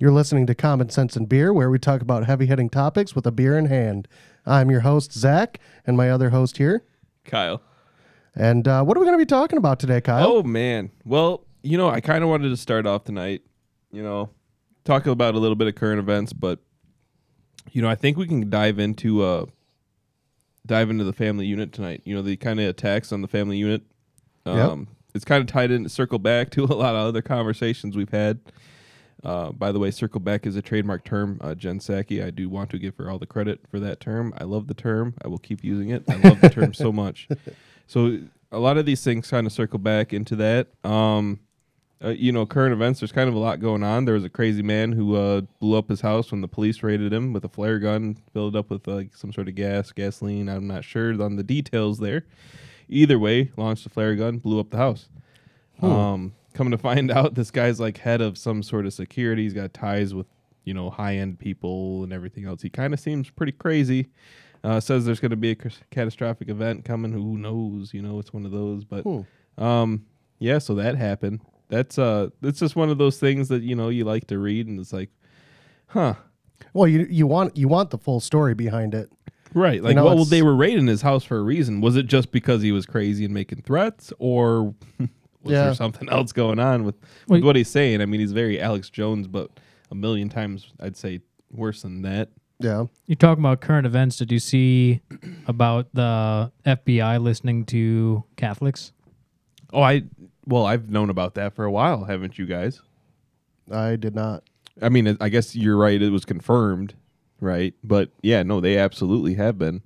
You're listening to Common Sense and Beer, where we talk about heavy hitting topics with a beer in hand. I'm your host, Zach, and my other host here. Kyle. And uh, what are we going to be talking about today, Kyle? Oh man. Well, you know, I kind of wanted to start off tonight, you know, talk about a little bit of current events, but you know, I think we can dive into uh dive into the family unit tonight. You know, the kind of attacks on the family unit. Um it's kind of tied in circle back to a lot of other conversations we've had. Uh, by the way, circle back is a trademark term. Uh, Jen Psaki, I do want to give her all the credit for that term. I love the term. I will keep using it. I love the term so much. So a lot of these things kind of circle back into that. Um, uh, you know, current events. There's kind of a lot going on. There was a crazy man who uh, blew up his house when the police raided him with a flare gun, filled up with like some sort of gas, gasoline. I'm not sure on the details there. Either way, launched a flare gun, blew up the house. Um, coming to find out, this guy's like head of some sort of security. He's got ties with you know high end people and everything else. He kind of seems pretty crazy. Uh, says there's going to be a c- catastrophic event coming. Who knows? You know, it's one of those. But um, yeah, so that happened. That's uh, it's just one of those things that you know you like to read, and it's like, huh, Well, you you want you want the full story behind it. right? Like, know, well, they were raiding his house for a reason. Was it just because he was crazy and making threats, or was Yeah. there something else going on with, Well, with what he's saying? I mean, he's very Alex Jones, but a million times I'd say worse than that. Yeah. You're talking about current events. Did you see about the FBI listening to Catholics? Oh, I well, I've known about that for a while, haven't you guys? I did not. I mean, I guess you're right. It was confirmed, right? But yeah, no, they absolutely have been.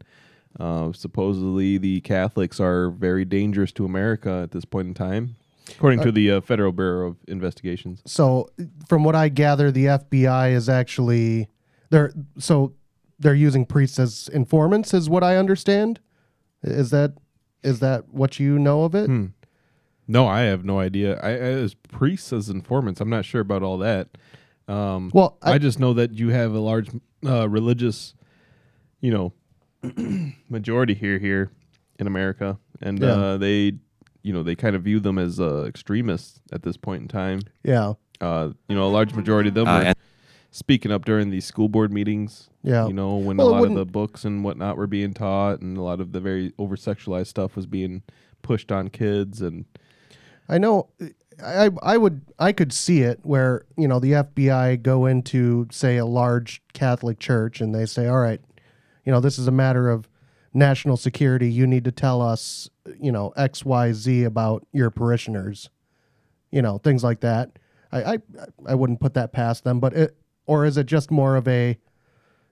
Uh, supposedly, the Catholics are very dangerous to America at this point in time, according to the uh, Federal Bureau of Investigations. So, from what I gather, the FBI is actually they're so they're using priests as informants, is what I understand. Is that is that what you know of it? Hmm. No, I have no idea. I, I as priests as informants, I'm not sure about all that. Um, Well, I, I, just know that you have a large uh, religious, you know, majority here here in America, and Yeah. uh, they, you know, they kind of view them as uh, extremists at this point in time. yeah, Uh, you know, a large majority of them Uh, are speaking up during these school board meetings. yeah. You know, when Well, a lot of the books and whatnot were being taught, and a lot of the very over sexualized stuff was being pushed on kids, and I know. I I would I could see it where you know the FBI go into say a large Catholic church and they say, all right, you know this is a matter of national security. You need to tell us you know X Y Z about your parishioners, you know things like that. I I, I wouldn't put that past them, but it or is it just more of a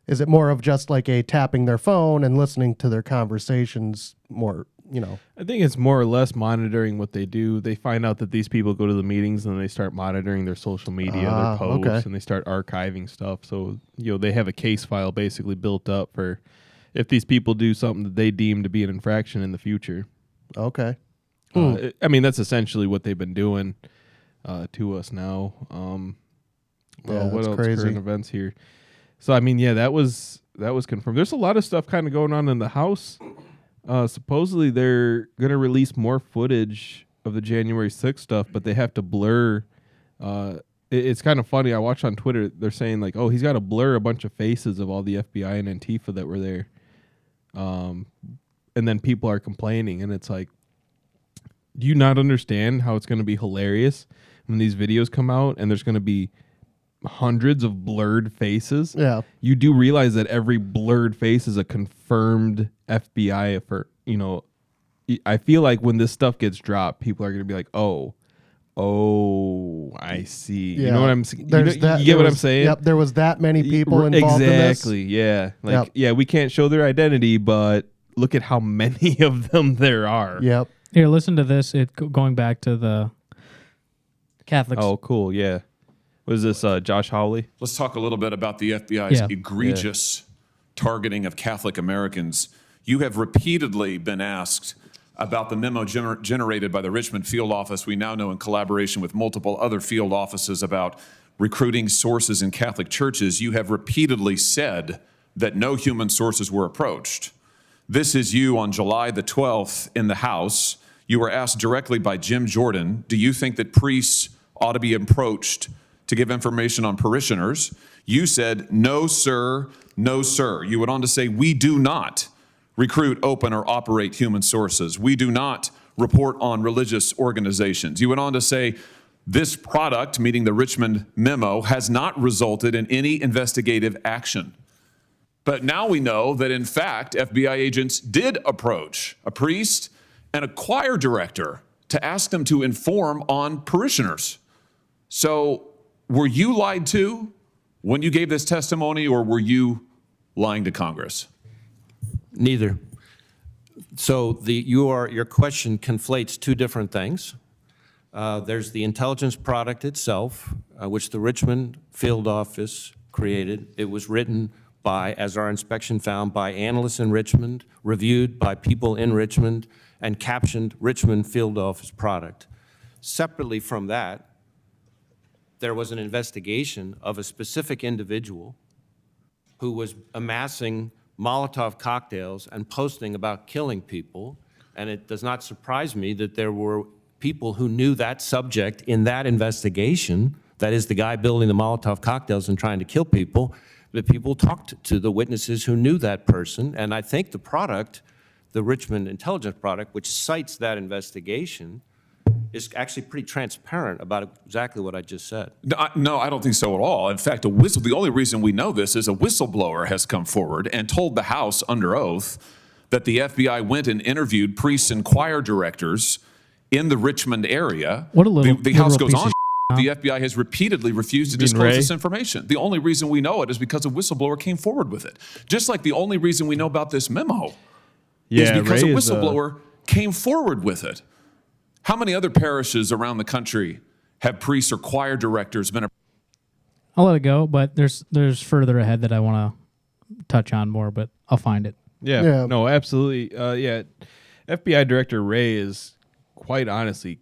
is it more of just like a tapping their phone and listening to their conversations more you know I think it's more or less monitoring what they do. They find out that these people go to the meetings and they start monitoring their social media, Ah, their posts, okay. and they start archiving stuff. So, you know, they have a case file basically built up for if these people do something that they deem to be an infraction in the future. Okay Uh, I- I mean, that's essentially what they've been doing uh, to us now. Um, well, Yeah, what else? crazy. Current events here. So, I mean, yeah, that was that was confirmed. There's a lot of stuff kind of going on in the house. Uh, supposedly, they're gonna release more footage of the January 6th stuff, but they have to blur. Uh, it- it's kind of funny. I watched on Twitter. They're saying like, "Oh, he's got to blur a bunch of faces of all the FBI and Antifa that were there." Um, and then people are complaining, and it's like, do you not understand how it's going to be hilarious when these videos come out and there's going to be hundreds of blurred faces? yeah You do realize that every blurred face is a confirmed FBI effort. You know, I- feel like when this stuff gets dropped, people are going to be like, "Oh, oh, I see." You know what I'm saying? You, know- you get what was- I'm saying? Yep, there was that many people involved exactly, in yeah. Like, Yep. yeah, we can't show their identity, but look at how many of them there are. Yep. Here, listen to this. It going back to the Catholics. Oh, cool. Yeah. Was this uh, Josh Hawley? Let's talk a little bit about the FBI's Yeah. egregious targeting of Catholic Americans. You have repeatedly been asked about the memo gener- generated by the Richmond field office. We now know in collaboration with multiple other field offices about recruiting sources in Catholic churches. You have repeatedly said that no human sources were approached. This is you on July the 12th in the House. You were asked directly by Jim Jordan Do you think that priests ought to be approached to give information on parishioners. You said, no, sir, no, sir. You went on to say, we do not recruit, open, or operate human sources. We do not report on religious organizations. You went on to say, this product, meaning the Richmond memo, has not resulted in any investigative action. But now we know that, in fact, FBI agents did approach a priest and a choir director to ask them to inform on parishioners. So, were you lied to when you gave this testimony, or were you lying to Congress? Neither. So the your your question conflates two different things. Uh, there's the intelligence product itself, uh, which the Richmond field office created. It was written by, as our inspection found, by analysts in Richmond, reviewed by people in Richmond, and captioned Richmond field office product. Separately from that, there was an investigation of a specific individual who was amassing Molotov cocktails and posting about killing people. And it does not surprise me that there were people who knew that subject in that investigation, that is, the guy building the Molotov cocktails and trying to kill people, that people talked to the witnesses who knew that person. And I think the product, the Richmond intelligence product, which cites that investigation, is actually pretty transparent about exactly what I just said. No, I, no, I don't think so at all. In fact, a whistle, the only reason we know this is a whistleblower has come forward and told the House under oath that the FBI went and interviewed priests and choir directors in the Richmond area. What a little- The, the House goes on. Of The FBI has repeatedly refused to disclose Wray? this information. The only reason we know it is because a whistleblower came forward with it. Just like the only reason we know about this memo is because Wray a is, uh, whistleblower came forward with it. How many other parishes around the country have priests or choir directors been I'll let it go, but there's there's further ahead that I want to touch on more, but I'll find it. Yeah, Yeah. no, absolutely. Uh, yeah, FBI Director Wray is quite honestly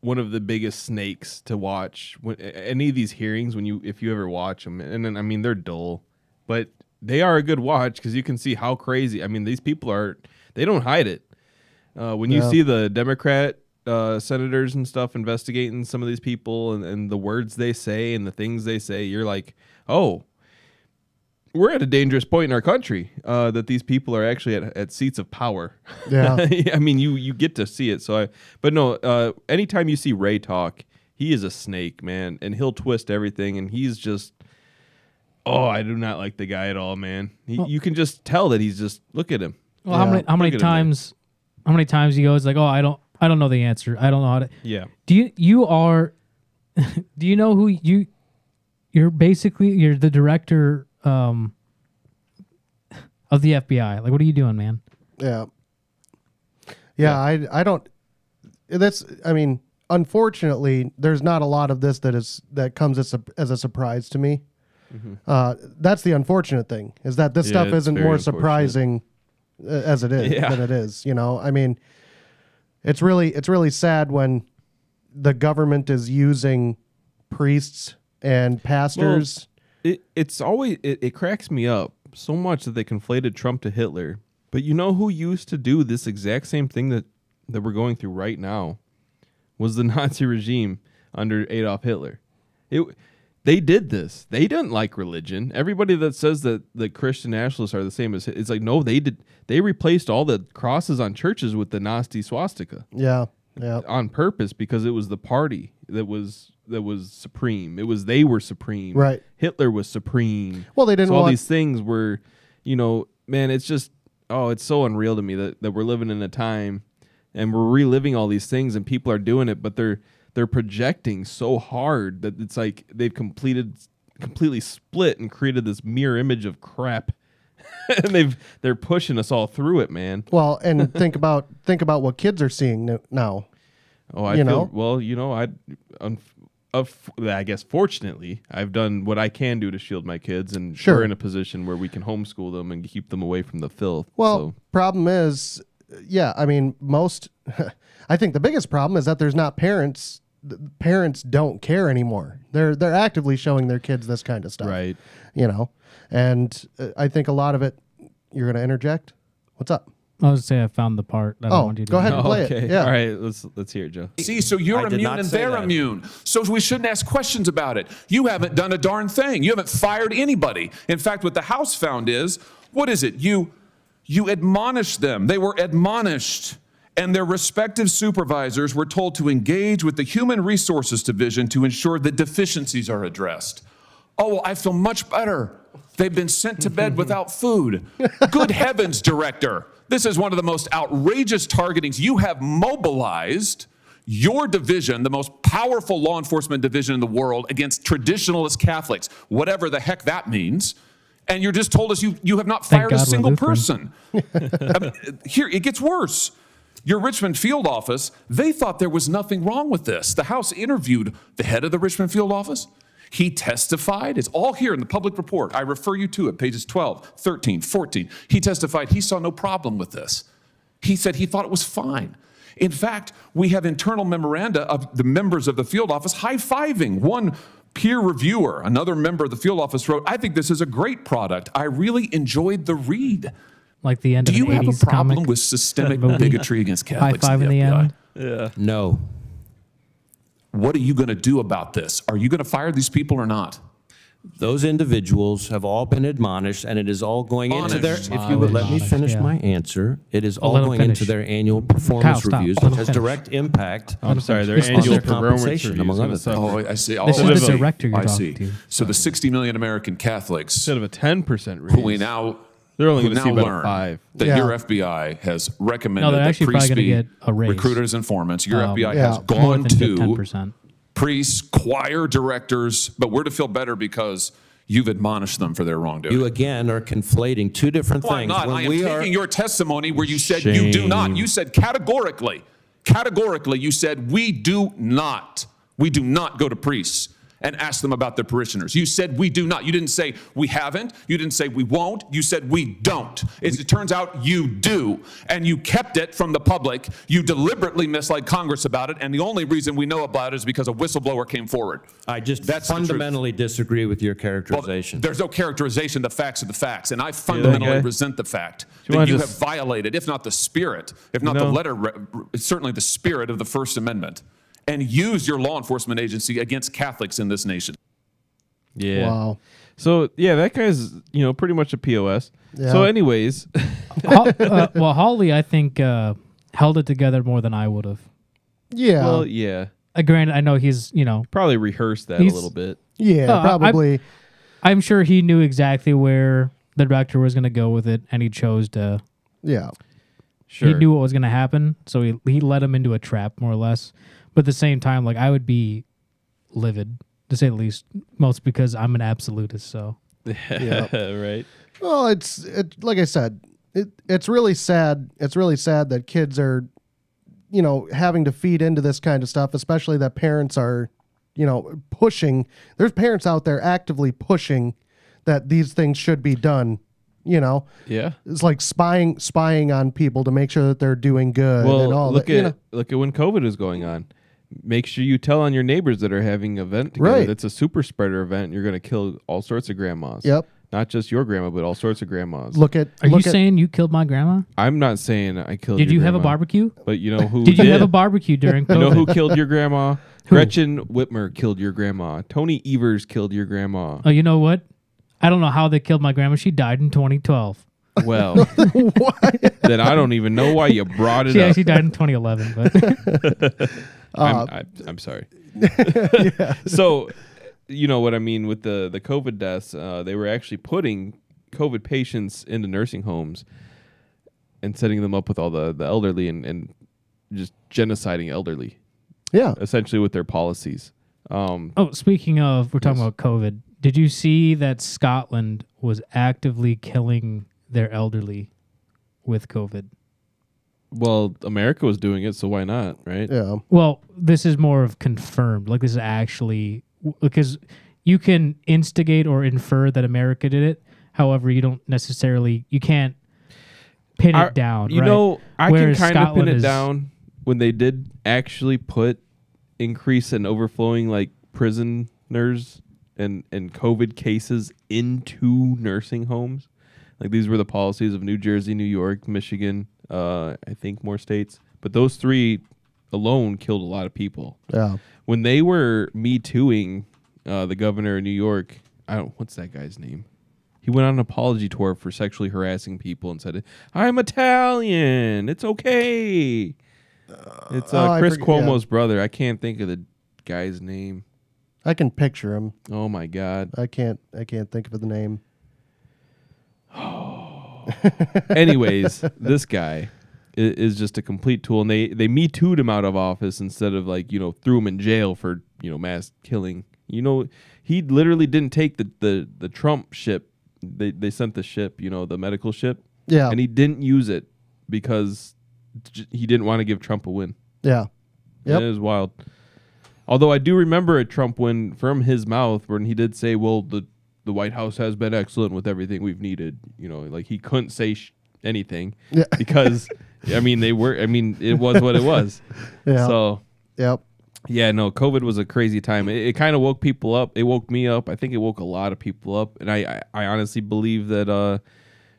one of the biggest snakes to watch. When any of these hearings, when you if you ever watch them, and then I mean they're dull, but they are a good watch because you can see how crazy. I mean these people are. They don't hide it. Uh, when you Yeah. see the Democrat uh, senators and stuff investigating some of these people and, and the words they say and the things they say, you're like, oh, we're at a dangerous point in our country uh, that these people are actually at, at seats of power. Yeah. I mean, you you get to see it. So, I, but no, uh, anytime you see Wray talk, he is a snake, man, and he'll twist everything, and he's just. Oh, I do not like the guy at all, man. He, you can just tell that he's just look at him. Well, how many how many Look times how many times he goes like, "Oh, I don't I don't know the answer. I don't know how to." Yeah, Do you you are do you know who you you're basically you're the director um of the FBI. Like what are you doing, man? Yeah. Yeah, I I don't that's I mean, unfortunately, there's not a lot of this that is that comes as a, as a surprise to me. Uh, that's the unfortunate thing is that this Mm-hmm. Yeah, stuff isn't more surprising uh, as it is Yeah. than it is. You know, I mean, it's really it's really sad when the government is using priests and pastors. It, it's always it, it cracks me up so much that they conflated Trump to Hitler. But you know who used to do this exact same thing that that we're going through right now was the Nazi regime under Adolf Hitler. It they did this. They didn't like religion. Everybody that says that the Christian nationalists are the same as it's like no, they did. They replaced all the crosses on churches with the Nazi swastika yeah, yeah, on purpose because it was the party that was that was supreme. It was they were supreme. Right. Hitler was supreme. Well, they didn't So all want- these things were, you know, man, it's just oh, it's so unreal to me that, that we're living in a time and we're reliving all these things and people are doing it, but they're they're projecting so hard that it's like they've completed completely split and created this mirror image of crap. and they've they're pushing us all through it, man. Well, and think about think about what kids are seeing now. Oh, I You feel know? well. You know, I, of, I guess fortunately, I've done what I can do to shield my kids, and Sure. we're in a position where we can homeschool them and keep them away from the filth. Well, so, problem is, yeah, I mean, most. I think the biggest problem is that there's not parents. Parents don't care anymore. They're they're actively showing their kids this kind of stuff, right. You know, and uh, I think a lot of it. You're going to interject. What's up? I was say I found the part that I Oh, wanted you to go ahead. know. Play it. okay. Yeah. All right. Let's let's hear it, Joe. See, so you're I did immune not and say they're that. immune. So we shouldn't ask questions about it. You haven't done a darn thing. You haven't fired anybody. In fact, what the House found is, what is it? You you admonished them. They were admonished. And their respective supervisors were told to engage with the Human Resources Division to ensure that deficiencies are addressed. Oh, well, I feel much better. They've been sent to bed without food. Good heavens, director. This is one of the most outrageous targetings. You have mobilized your division, the most powerful law enforcement division in the world, against traditionalist Catholics, whatever the heck that means. And you're just told us you, you have not fired a single person. I mean, here, it gets worse. Your Richmond field office, they thought there was nothing wrong with this. The House interviewed the head of the Richmond field office. He testified. It's all here in the public report. I refer you to it, pages 12, 13, 14. He testified he saw no problem with this. He said he thought it was fine. In fact, we have internal memoranda of the members of the field office high fiving. One peer reviewer, another member of the field office wrote, I think this is a great product. I really enjoyed the read. Like the end of the Do you have a problem with systemic bigotry against Catholics? High Catholics? five in the FBI? end. Yeah. No. What are you going to do about this? Are you going to fire these people or not? Those individuals have all been admonished, and it is all going into their, Admonished. if you would let me Admonished, finish yeah. my answer, it is all let him going into finish. their annual performance stop. reviews, Let which him has finish. direct impact I'm sorry. Their This- on annual their performance compensation, reviews among gonna other things. Oh, I see. This is the director you're I talking see. to. So the 60 million American Catholics Instead of a ten percent raise, who we now They're only gonna see now about a learn five. that Yeah. your FBI has recommended No, they're that actually priests probably be gonna get a raise. recruiters informants. Your Um, FBI Yeah. has gone to 10%. priests, choir directors, but we're to feel better because you've admonished them for their wrongdoing. You again are conflating two different Well, I'm things. not. When I am we taking are- your testimony where you said you do not. You said categorically, categorically, you said we do not. We do not go to priests and ask them about their parishioners. You said we do not. You didn't say we haven't. You didn't say we won't. You said we don't. As it turns out, you do. And you kept it from the public. You deliberately misled Congress about it. And the only reason we know about it is because a whistleblower came forward. I just That's fundamentally disagree with your Well, characterization. there's no characterization. The facts are the facts, and I fundamentally guy? resent the fact you that you have violated, if not the spirit, if not No. the letter, certainly the spirit of the First Amendment, and use your law enforcement agency against Catholics in this nation. Yeah. Wow. So yeah, that guy's you know pretty much a pos. Yeah. So anyways, Ho- uh, well, Hawley, I think uh, held it together more than I would have. Yeah. well yeah, Uh, granted, I know he's you know probably rehearsed that He's- a little bit. yeah, Uh, I- probably. I'm sure he knew exactly where the director was going to go with it, and he chose to. yeah. Sure. He knew what was going to happen, so he he led him into a trap, more or less. But at the same time, like I would be livid to say the least, most because I'm an absolutist. So yeah, right. Well, it's it, like I said, it, it's really sad. It's really sad that kids are, you know, having to feed into this kind of stuff, especially that parents are, you know, pushing. There's parents out there actively pushing that these things should be done. You know, Yeah. it's like spying spying on people to make sure that they're doing good and Well, all look that. at you know. look at when COVID is going on. Make sure you tell on your neighbors that are having an event together. Right. That's a super spreader event. You're going to kill all sorts of grandmas. Yep. Not just your grandma, but all sorts of grandmas. Look at. are you at, saying you killed my grandma? I'm not saying I killed. Did your you have a grandma, barbecue? But you know who Did you did. have a barbecue during You know who killed your grandma? Gretchen Whitmer killed your grandma. Tony Evers killed your grandma. Oh, you know what? I don't know how they killed my grandma. She died in 2012. Well, then I don't even know why you brought it She up. actually died in 2011. But I'm, I, I'm sorry. So, you know what I mean with the the COVID deaths? Uh, they were actually putting COVID patients into nursing homes and setting them up with all the the elderly and, and just genociding elderly, yeah. essentially with their policies. Um, oh, speaking of, we're talking Yes. about COVID. Did you see that Scotland was actively killing their elderly with COVID? Well, America was doing it, so why not, right? Yeah. Well, this is more of confirmed. Like this is actually because you can instigate or infer that America did it. However, you don't necessarily you can't pin it down. You right? know, I Whereas can kind of pin Scotland it is- down when they did actually put increase in overflowing like prisoners and and COVID cases into nursing homes. Like these were the policies of New Jersey, New York, Michigan, Uh, I think more states, but those three alone killed a lot of people. Yeah. When they were me tooing uh, the governor of New York, I don't what's that guy's name. He went on an apology tour for sexually harassing people and said, "I'm Italian. It's okay." It's uh, oh, Chris forget- yeah. Cuomo's brother. I can't think of the guy's name. I can picture him. Oh my god. I can't. I can't think of the name. Anyways, this guy i- is just a complete tool, and they they me too'd him out of office instead of like you know threw him in jail for you know mass killing. You know, he literally didn't take the the the Trump ship. They they sent the ship, you know, the medical ship, Yeah. and he didn't use it because j- he didn't want to give Trump a win. yeah. Yep. It is wild. Although I do remember a Trump win from his mouth when he did say, "Well, the the White House has been excellent with everything we've needed." You know, like he couldn't say sh- anything Yeah. because I mean they were. I mean it was what it was. Yeah. So Yep. yeah, no, COVID was a crazy time. It, it kind of woke people up. It woke me up. I think it woke a lot of people up, and I I, I honestly believe that uh,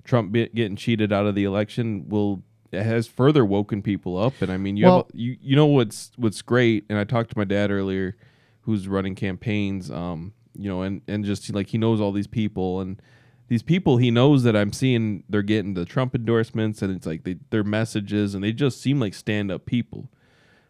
Trump be, getting cheated out of the election will it has further woken people up. And I mean, you Well- have, you you know what's what's great. And I talked to my dad earlier, who's running campaigns. Um, you know, and and just like he knows all these people and. These people, he knows that I'm seeing they're getting the Trump endorsements, and it's like they, their messages, and they just seem like stand-up people.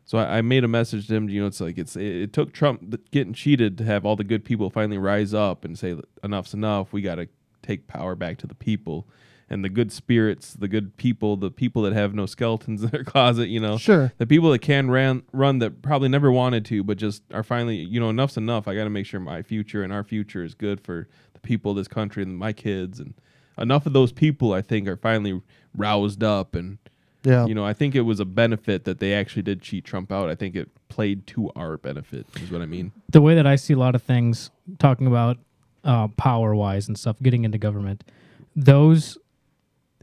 So I, I made a message to him. You know, it's like it's it, it took Trump getting cheated to have all the good people finally rise up and say enough's enough. We got to take power back to the people and the good spirits, the good people, the people that have no skeletons in their closet. You know, Sure. the people that can ran run that probably never wanted to, but just are finally you know enough's enough. I got to make sure my future and our future is good for the people of this country and my kids and enough of those people. I think are finally roused up and Yeah. you know, I think it was a benefit that they actually did cheat Trump out. I think it played to our benefit, is what I mean. the way that I see a lot of things talking about uh, power wise and stuff, getting into government, those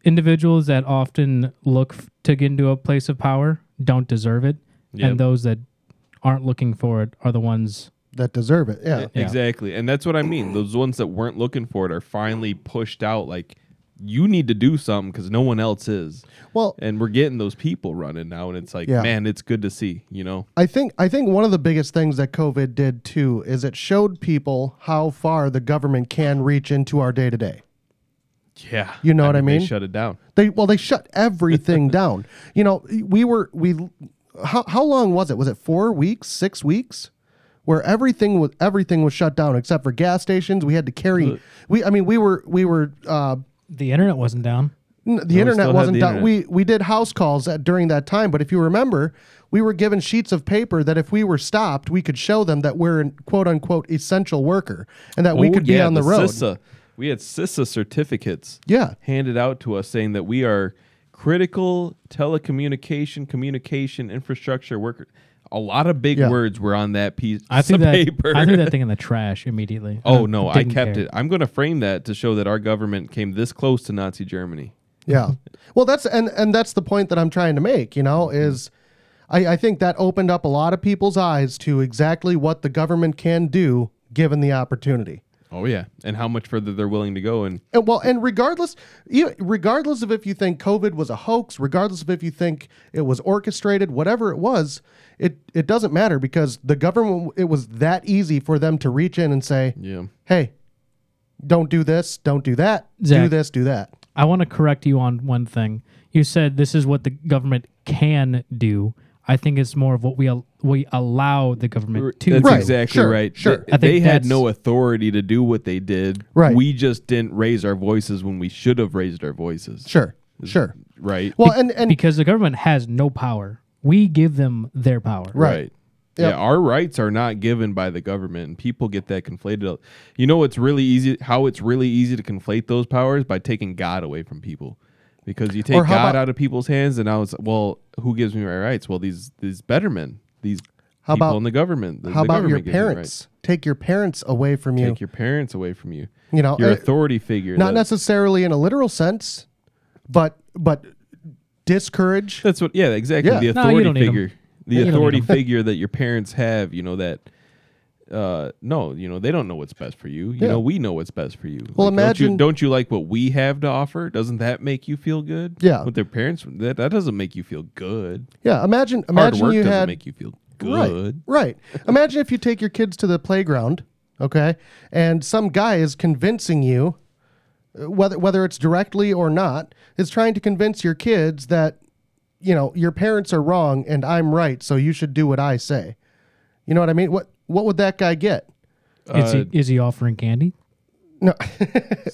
individuals that often look f- to get into a place of power don't deserve it, Yep. and those that aren't looking for it are the ones. that deserve it. Yeah. Yeah. Exactly. And that's what I mean. Those ones that weren't looking for it are finally pushed out like you need to do something because no one else is. Well, And we're getting those people running now. And it's like, Yeah. man, it's good to see, you know? I think I think one of the biggest things that COVID did too is it showed people how far the government can reach into our day to day. Yeah. You know what I they mean? shut it down. They well they shut everything down. You know, we were we how how long was it? Was it 4 weeks, 6 weeks? Where everything was everything was shut down except for gas stations. We had to carry we I mean we were we were uh The internet wasn't down. N- the still internet wasn't the done. internet. We we did house calls at, during that time, but if you remember, we were given sheets of paper that if we were stopped, we could show them that we're an quote unquote essential worker and that we Oh, could be yeah, on the, road. CISA. We had CISA certificates. Yeah. handed out to us saying that we are critical telecommunication communication infrastructure worker. A lot of big Yeah. words were on that piece I threw of that. paper. I threw that thing in the trash immediately. oh I no, I didn't kept care. it. I'm going to frame that to show that our government came this close to Nazi Germany. Yeah. Well, that's and and that's the point that I'm trying to make. You know, mm. is I, I think that opened up a lot of people's eyes to exactly what the government can do given the opportunity. Oh yeah, and how much further they're willing to go. And And well, and regardless, regardless of if you think COVID was a hoax, regardless of if you think it was orchestrated, whatever it was, it it doesn't matter because the government it was that easy for them to reach in and say, yeah, "Hey, don't do this, don't do that, do this, do that." I want to correct you on one thing. You said this is what the government can do. I think it's more of what we al- we allow the government to that's do. Right, exactly sure, right. sure. They, they had no authority to do what they did. Right. We just didn't raise our voices when we should have raised our voices. Sure, sure. Right. Well, and and because the government has no power. We give them their power. Right. Yeah, Yep. our rights are not given by the government, and people get that conflated. You know, it's really easy. How it's really easy to conflate those powers by taking God away from people, because you take Or how God about- out of people's hands, and now it's well, who gives me my rights? Well, these these better men, these How people about- in the government. the- how the about your government gives me rights. parents? Take your parents away from you. Take your parents away from you. You know, your uh, authority figure. Not that- necessarily in a literal sense, but but discourage. That's what. Yeah, exactly. Yeah. The No, you authority don't need 'em. figure. The You don't authority figure that your parents have. You know that uh, no, you know they don't know what's best for you. You Yeah. know we know what's best for you. Well, Like, don't you, imagine- don't you like what we have to offer? Doesn't that make you feel good? Yeah. with their parents, that that doesn't make you feel good. Yeah, imagine imagine Hard imagine work you doesn't had make you feel good. Right. Right. Imagine if you take your kids to the playground, okay, and some guy is convincing you, uh, whether whether it's directly or not, is trying to convince your kids that, you know, your parents are wrong and I'm right, so you should do what I say. You know what I mean? What what would that guy get? is Uh, he is he offering candy? No, I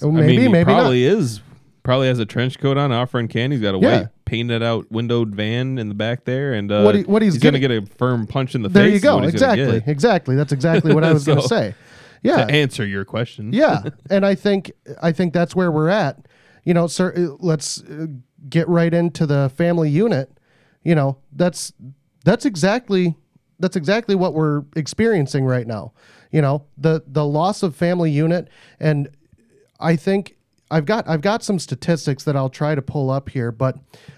maybe mean, he maybe not. probably is. Probably has a trench coat on, offering candy. He's got a Yeah. white painted out windowed van in the back there, and uh, What he- what he's he's gonna get a firm punch in the There face. There you go. what he's gonna Exactly. Exactly. That's exactly what I was going to say. Yeah. To answer your question, yeah and i think i think that's where we're at you know sir uh, let's uh, get right into the family unit you know that's that's exactly that's exactly what we're experiencing right now you know the the loss of family unit and i think i've got i've got some statistics that i'll try to pull up here but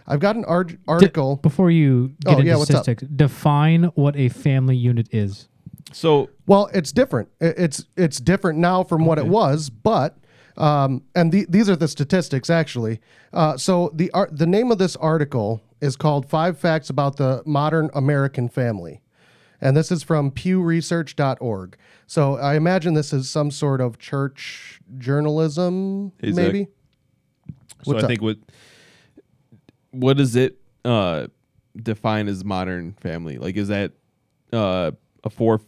i've got an ar- D- article before you get Oh, into yeah, what's up? statistics, define what a family unit is. So Well, it's different. It's it's different now from what it was, but um, and the, these are the statistics actually. Uh, so the ar- the name of this article is called Five Facts About the Modern American Family, and this is from PewResearch.org. So I imagine this is some sort of church journalism, Zach. maybe. So What's I up? think what what does it uh, define as modern family? Like, is that uh, a four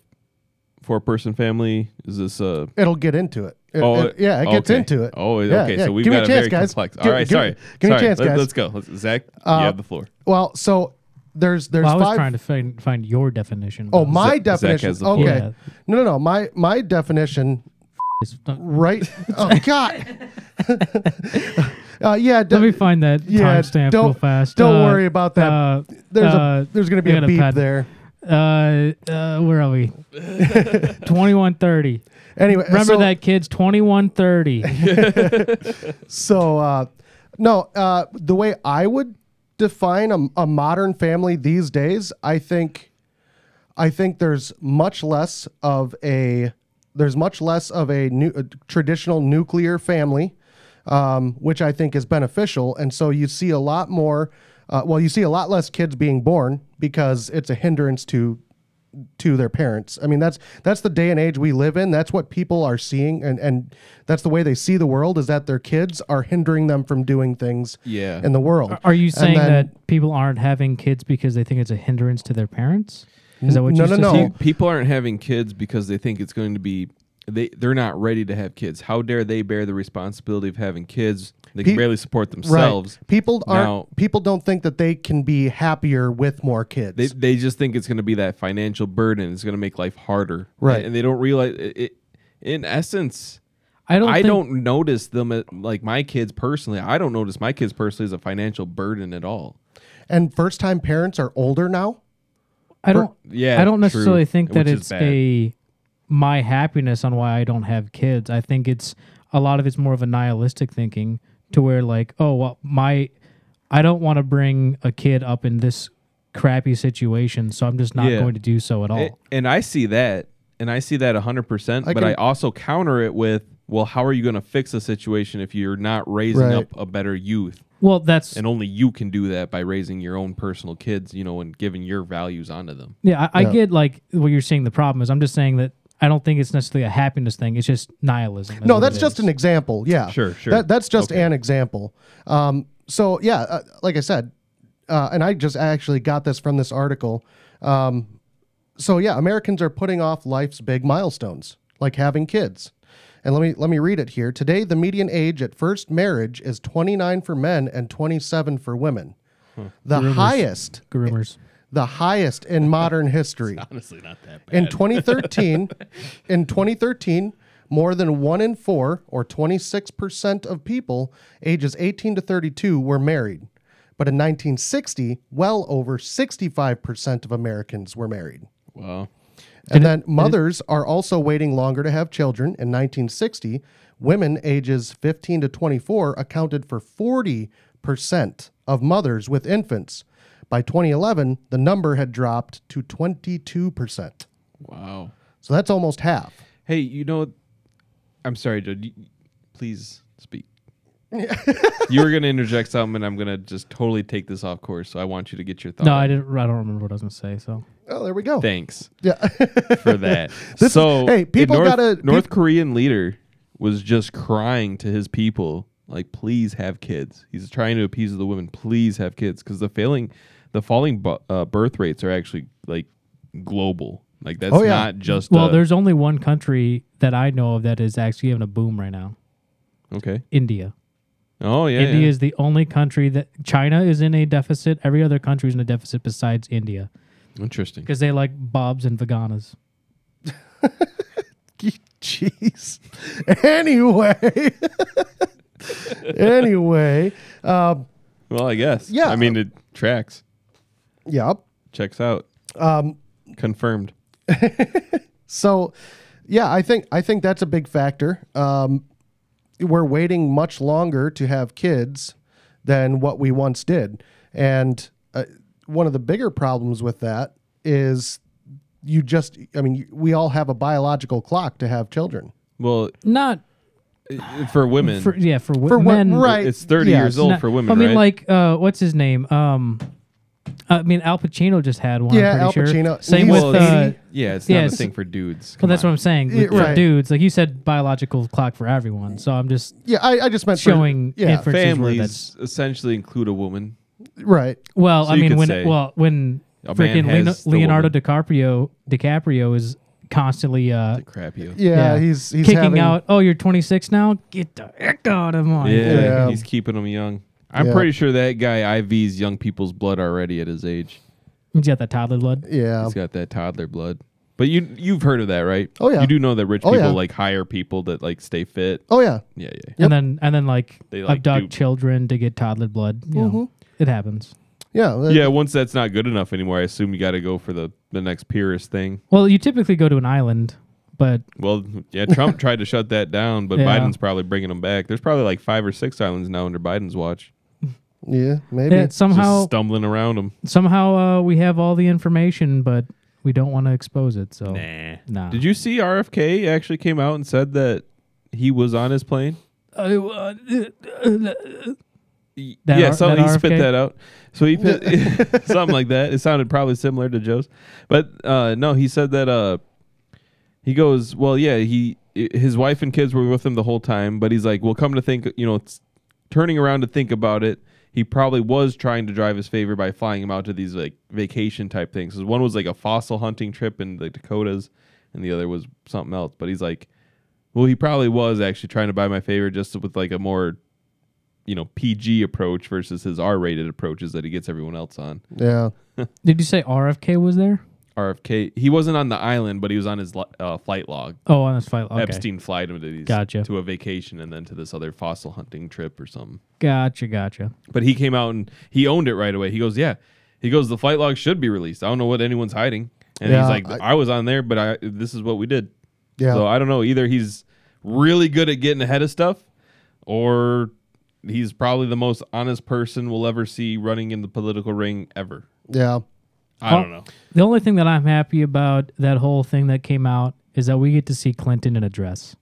four person family? Is this a It'll get into it. It- Oh, it- yeah, it gets okay. into it. Oh, Yeah, okay. yeah. So we've Give got a a, chance, very guys. complex. Give- All right, give- sorry. give me a Sorry. chance, Let, us go. Let's, Zach, Uh, you have the floor. Well, so there's there's Well, I was five. trying to find find your definition. Oh, but my Zach- Zach definition. has the okay. floor. Yeah. No, no, no. My my definition, it's not- right? oh God. uh, yeah. Let de- me find that yeah. timestamp don't real fast. Don't Uh, worry about that. Uh, there's uh, a there's gonna be I a got a beep pad. there. uh, uh, where are we? Twenty one thirty. Anyway, Remember so, that, kids? Twenty one thirty. So uh, no, uh, the way I would define a, a modern family these days, I think, I think there's much less of a there's much less of a, new, a traditional nuclear family, um, which I think is beneficial, and so you see a lot more. Uh, well, you see a lot less kids being born because it's a hindrance to to their parents. I mean, that's that's the day and age we live in. That's what people are seeing, and and that's the way they see the world is that their kids are hindering them from doing things Yeah. in the world. Are you saying then- that people aren't having kids because they think it's a hindrance to their parents? Is that what No, you no, just no. said? Pe- People aren't having kids because they think it's going to be they they're not ready to have kids. How dare they bear the responsibility of having kids? They can Pe- barely support themselves. Right. People aren't. Now- people don't think that they can be happier with more kids. They they just think it's going to be that financial burden. It's going to make life harder. Right. And they don't realize it, it in essence I don't. I think, don't notice them at, like my kids personally. I don't notice my kids personally as a financial burden at all. and first time parents are older now. I don't. Yeah, I don't true, necessarily think that it's a my happiness on why I don't have kids. I think it's a lot of it's more of a nihilistic thinking to where like, oh well, my I don't want to bring a kid up in this crappy situation, so I'm just not Yeah. going to do so at all. A- And I see that, and I see that 100%, I but can- I also counter it with, well, how are you going to fix a situation if you're not raising Right. up a better youth? well, that's And only you can do that by raising your own personal kids, you know, and giving your values onto them. yeah. I, I Yeah. get like what you're saying. The problem is, I'm just saying that I don't think it's necessarily a happiness thing. It's just nihilism. No, that's just an example. Yeah, Sure, sure. That, that's just Okay. an example. Um, so yeah, uh, like I said, uh, and I just actually got this from this article. Um, so yeah, Americans are putting off life's big milestones, like having kids. And let me let me read it here. Today, the median age at first marriage is 29 for men and 27 for women. The highest, groomers. The highest in modern history. Honestly, not that bad. In 2013, in 2013, more than one in four, or 26% of people ages 18 to 32, were married. But in 1960, well over 65% of Americans were married. Wow. And then mothers are also waiting longer to have children. In 1960, women ages 15 to 24 accounted for 40% of mothers with infants. By 2011, the number had dropped to 22%. Wow. So that's almost half. Hey, you know, I'm sorry, Joe. Please speak. you were gonna interject something, and I'm gonna just totally take this off course. So I want you to get your thoughts. No, I didn't. I don't remember what I was gonna say. So Oh, there we go. Thanks Yeah. for that. This is- so, hey, people North, got a North peop- Korean leader was just crying to his people, like, "Please have kids." He's trying to appease the women. Please have kids, because the failing, the falling bu- uh, birth rates are actually like global. Like that's Oh, yeah. not just well, a- there's only one country that I know of that is actually having a boom right now. okay. India. Oh yeah, India yeah. is the only country that China is in a deficit. Every other country is in a deficit besides India interesting. because they like bobs and veganas. Jeez. Anyway. anyway. Um, Well, I guess. Yeah. I mean, it tracks. Yep. Checks out. Um, Confirmed. so yeah, I think I think that's a big factor. Um, we're waiting much longer to have kids than what we once did, and uh, one of the bigger problems with that is you just I mean we all have a biological clock to have children. Well, Not for women, for yeah for, w- For what- men. right. it's 30 Yes. years old not- for women, I mean, right? like uh, what's his name? Um, I mean, Al Pacino just had one. Yeah, I'm Al pretty sure. Pacino. Same He's with. well, Uh, it's- yeah, it's yeah, not a it's- thing for dudes. well, that's what Come I'm saying. Yeah, With- for right. dudes, like you said, biological clock for everyone. So I'm just Yeah, I, I just meant for- showing yeah, differences where Families essentially include a woman. right. Well, So I you mean, could when say well when a man freaking Leonardo, has the Leonardo woman. DiCaprio DiCaprio is constantly uh, crap you. Yeah, Yeah. he's he's kicking having, out. Oh, you're 26 now. Get the heck out of mine. Yeah, Yeah. he's keeping them young. I'm Yeah. pretty sure that guy IVs young people's blood already at his age. He's got that toddler blood. Yeah, He's got that toddler blood. But you you've heard of that, right? Oh, yeah. You do know that rich Oh, people yeah. like hire people that like stay fit. Oh yeah, Yeah, yeah. Yep. And then and then like, They, like, abduct dupe. children to get toddler blood. You Mm-hmm. know, it happens. yeah, uh, Yeah, once that's not good enough anymore, I assume you got to go for the the next purest thing. Well, you typically go to an island, but Well, yeah, Trump tried to shut that down, but Yeah. Biden's probably bringing them back. There's probably like five or six islands now under Biden's watch. Yeah, maybe. yeah, Just somehow stumbling around them. somehow uh, we have all the information, but we don't want to expose it. So Nah. nah. Did you see RFK actually came out and said that he was on his plane? I, uh, That yeah, R- so that he spit RFK? that out. So he pit, something like that. It sounded probably similar to Joe's, but uh, no, he said that. Uh, he goes, well, yeah, he i- his wife and kids were with him the whole time, but he's like, well, come to think, you know, it's turning around to think about it. He probably was trying to drive his favor by flying him out to these like vacation type things. 'Cause one was like a fossil hunting trip in the Dakotas, and the other was something else. But he's like, well, he probably was actually trying to buy my favor just with like a more you know PG approach versus his R-rated approaches that he gets everyone else on. yeah, Did you say RFK was there? RFK, he wasn't on the island, but he was on his uh, flight log. Oh, on his flight. Okay. Epstein flight him to these Gotcha. to a vacation and then to this other fossil hunting trip or something. Gotcha, gotcha. But he came out and he owned it right away. He goes, "Yeah." He goes, "The flight log should be released. I don't know what anyone's hiding." And Yeah, he's like, I- I, was on there, but I this is what we did." yeah. So I don't know. Either he's really good at getting ahead of stuff, or he's probably the most honest person we'll ever see running in the political ring ever. yeah. I don't know. The only thing that I'm happy about that whole thing that came out is that we get to see Clinton in a dress.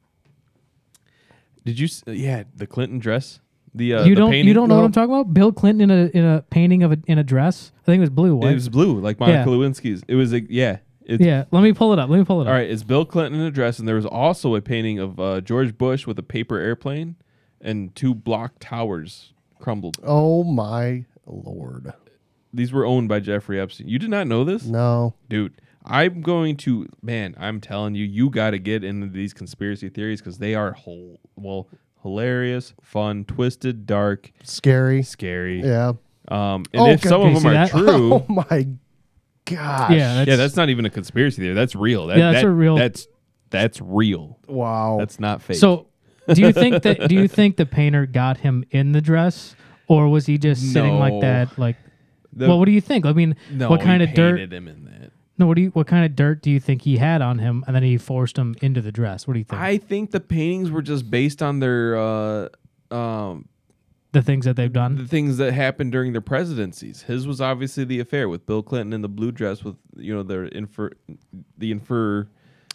Did you? s- Yeah, the Clinton dress. The uh, you the don't painting? you don't know what I'm talking about? Bill Clinton in a in a painting of a in a dress. I think it was blue. It Right? was blue, like Monica Yeah. Lewinsky's. It was like yeah. It's, yeah. Let me pull it up. Let me pull it up. All right, it's Bill Clinton in a dress, and there was also a painting of uh, George Bush with a paper airplane and two block towers crumbled. Oh my lord. These were owned by Jeffrey Epstein. You did not know this, No. dude. I'm going to man. I'm telling you, you got to get into these conspiracy theories because they are whole well hilarious, fun, twisted, dark, Scary. scary. Yeah. Um, and Oh, if God, some of them are that? true, Oh my gosh. Yeah, that's, yeah, that's not even a conspiracy theory. That's real. That, Yeah, that's that- a real- That's that's real. wow. That's not fake. So, do you think that? Do you think the painter got him in the dress, or was he just sitting like that? Like, The- well, what do you think? I mean, no, what kind of dirt? him in that. No, what do you? What kind of dirt do you think he had on him, and then he forced him into the dress? What do you think? I think the paintings were just based on their uh, um, the things that they've done, the things that happened during their presidencies. His was obviously the affair with Bill Clinton in the blue dress with you know the infer the infer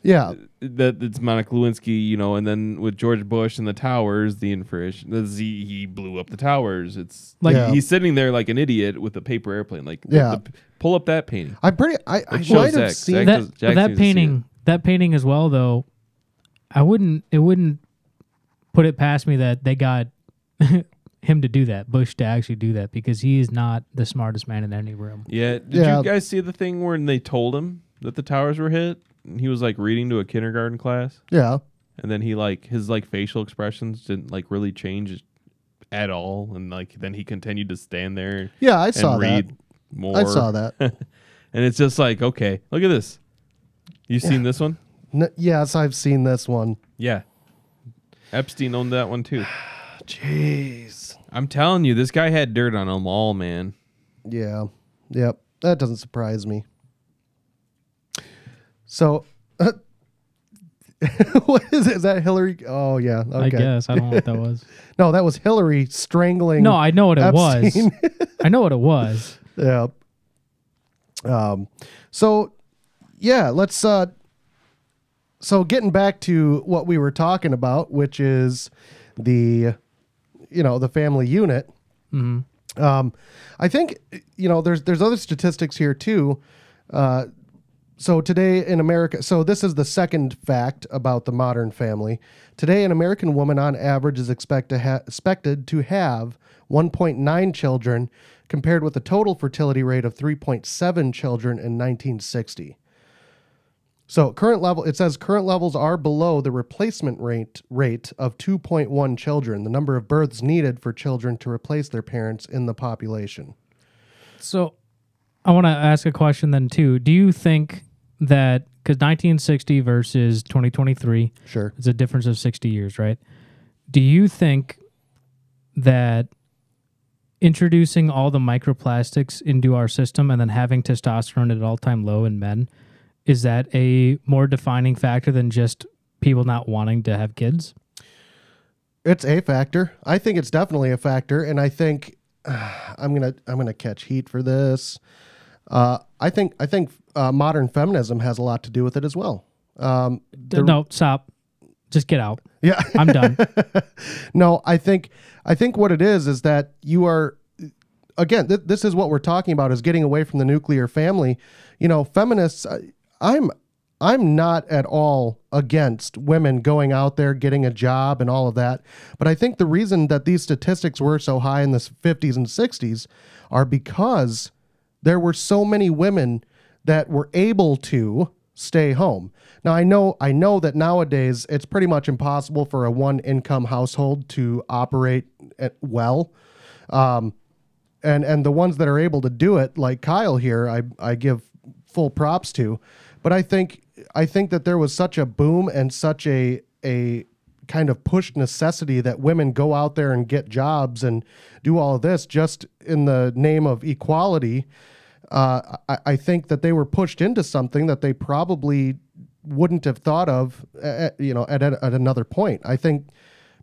Yeah. that it's Monica Lewinsky, you know, and then with George Bush and the towers, the information, the Z, he blew up the towers. It's Like- like Yeah. he's sitting there like an idiot with a paper airplane. Like, Yeah. the- pull up that painting. I'm pretty. I, I show might have Zach. seen that does- that seems see painting that painting as well though i wouldn't it wouldn't put it past me that they got him to do that bush to actually do that because he is not the smartest man in any room Yeah. Did Yeah. you guys see the thing where they told him that the towers were hit? And he was like reading to a kindergarten class, Yeah. and then he like his like facial expressions didn't like really change at all, and like then he continued to stand there Yeah, I and saw that. read more. I saw that. and it's just like, okay, look at this. You seen this one? N- yes, I've seen this one. Yeah. Epstein owned that one too. Jeez. I'm telling you, this guy had dirt on them all, man. Yeah. Yep. That doesn't surprise me. So, what is it? Is that Hillary? Oh yeah. Okay. i guess i don't know what that was No, that was Hillary strangling. no i know what it Epstein. was i know what it was yeah. Um. So, yeah. Let's. uh So getting back to what we were talking about, which is the, you know, the family unit. Um, I think you know there's there's other statistics here too. Uh, so today in America, so this is the second fact about the modern family. Today, an American woman on average is expect to ha- expected to have 1.9 children, compared with a total fertility rate of 3.7 children in 1960. So current level, it says current levels are below the replacement rate rate of 2.1 children, the number of births needed for children to replace their parents in the population. So I want to ask a question then too. Do you think that because 1960 versus 2023, Sure. it's a difference of 60 years, right? Do you think that introducing all the microplastics into our system and then having testosterone at all-time low in men is that a more defining factor than just people not wanting to have kids? It's a factor. I think it's definitely a factor, and I think I'm gonna I'm gonna catch heat for this. Uh, I think I think uh, modern feminism has a lot to do with it as well. Um, D- no, stop. Just get out. yeah, I'm done. no, I think I think what it is is that you are again. Th- this is what we're talking about: is getting away from the nuclear family. You know, feminists. I, I'm I'm not at all against women going out there getting a job and all of that, but I think the reason that these statistics were so high in the 50s and 60s are because there were so many women that were able to stay home. Now I know I know that nowadays it's pretty much impossible for a one income household to operate at well. Um, and and the ones that are able to do it like Kyle here I I give full props to. But I think I think that there was such a boom and such a a kind of pushed necessity that women go out there and get jobs and do all of this just in the name of equality uh, I, I think that they were pushed into something that they probably wouldn't have thought of, uh, you know, at, at another point. I think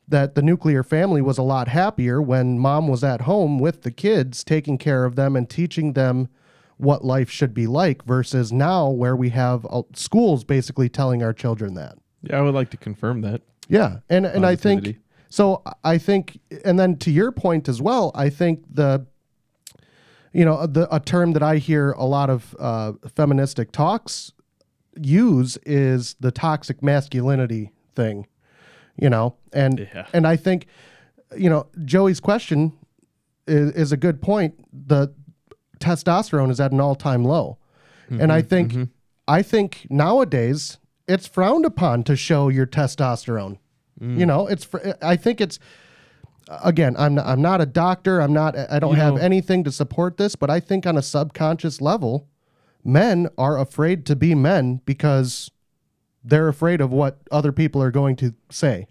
that the nuclear family was a lot happier when mom was at home with the kids, taking care of them and teaching them what life should be like, versus now where we have uh, schools basically telling our children that. Yeah, I would like to confirm that. Yeah, and and I think so. I think, and then to your point as well, I think the, you know, the a term that I hear a lot of uh, feministic talks use is the toxic masculinity thing, you know, and Yeah. and I think, you know, Joey's question is, is a good point. The testosterone is at an all time low, and I think I think nowadays it's frowned upon to show your testosterone. You know, it's fr- I think it's again, I'm not, I'm not a doctor. I'm not I don't You have know- anything to support this, but I think on a subconscious level, men are afraid to be men because they're afraid of what other people are going to say.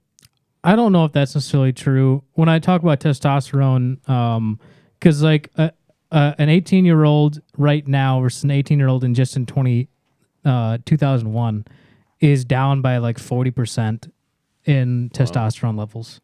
I don't know if that's necessarily true. When I talk about testosterone, um, because like uh, uh, an 18 year old right now versus an 18 year old in just in 20, uh, 2001 is down by like 40% in testosterone levels.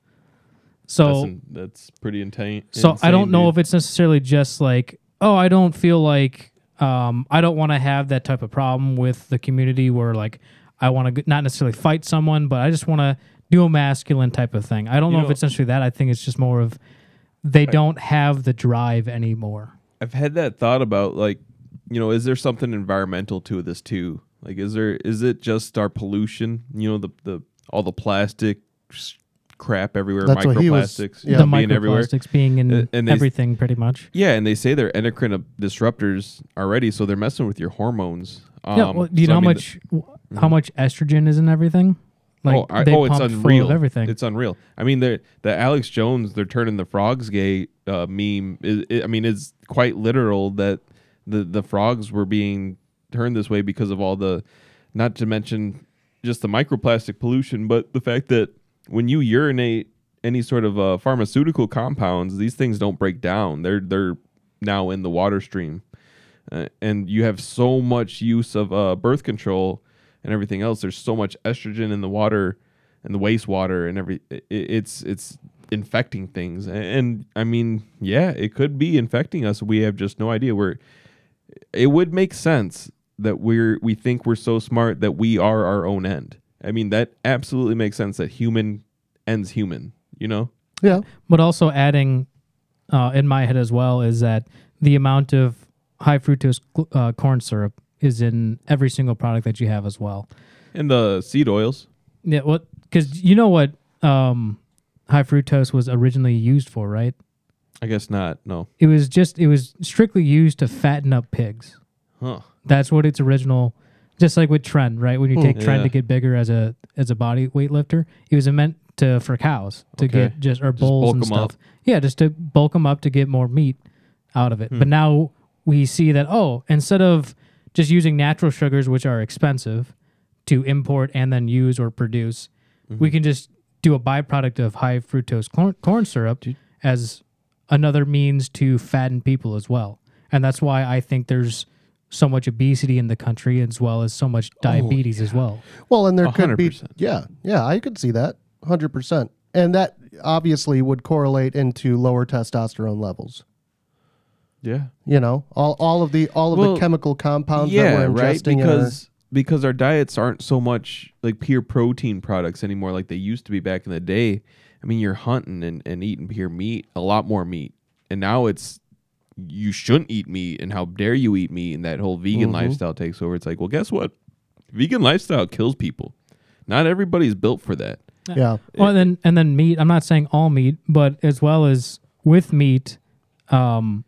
So, That's, that's pretty intense. so I don't know if it's necessarily just like, oh, I don't feel like, um, I don't want to have that type of problem with the community where like I want to not necessarily fight someone, but I just want to do a masculine type of thing. I don't You know, if it's necessarily that. I think it's just more of they don't have the drive anymore. I've had that thought about like, you know, is there something environmental to this too? Like, is there is it just our pollution? You know, the the all the plastic crap everywhere, That's what he was- microplastics yeah. the being everywhere. being in and they- everything, pretty much. Yeah, and they say they're endocrine disruptors already, so they're messing with your hormones. Um, yeah, well, do you so, know I how much w- how much estrogen is in everything? Like oh, I, they oh, it's unreal. of everything. It's unreal. I mean, the the Alex Jones, they're turning the frogs gay uh, meme. Is, I mean, it's quite literal that the the frogs were being turned this way because of all the, not to mention just the microplastic pollution, but the fact that when you urinate any sort of uh, pharmaceutical compounds, these things don't break down. They're they're now in the water stream, uh, and you have so much use of uh, birth control and everything else. There's so much estrogen in the water and the wastewater and every. i it's it's infecting things, and, and I mean, yeah, it could be infecting us. We have just no idea. We're. It would make sense that we're we think we're so smart that we are our own end. I mean, that absolutely makes sense. That human ends human. You know. Yeah. But also adding uh, in my head as well is that the amount of high fructose gl- uh, corn syrup is in every single product that you have as well. And the seed oils. Yeah, what? Because you know what um, high fructose was originally used for, right? I guess not. No. It was just it was strictly used to fatten up pigs. Huh. That's what its original. Just like with Tren, right? When you take Tren Yeah. to get bigger as a as a body weight lifter, it was meant to for cows to Okay. get just or bulls and stuff. up. Yeah, just to bulk them up to get more meat out of it. Hmm. But now we see that oh, instead of just using natural sugars, which are expensive to import and then use or produce, Mm-hmm. we can just do a byproduct of high fructose corn, corn syrup Dude. as another means to fatten people as well. And that's why I think there's so much obesity in the country as well as so much Oh, diabetes as well. Well, and there A could be, yeah, yeah, I could see that, hundred percent, and that obviously would correlate into lower testosterone levels. Yeah. You know, all all of the all of Well, the chemical compounds yeah, that we're right. ingesting are- Because because our diets aren't so much like pure protein products anymore, like they used to be back in the day. I mean, you're hunting and, and eating pure meat, a lot more meat, and now it's you shouldn't eat meat, and how dare you eat meat, and that whole vegan Mhm. lifestyle takes over. It's like, well, guess what? Vegan lifestyle kills people. Not everybody's built for that. yeah, Well, and then and then meat. I'm not saying all meat, but as well as with meat, um,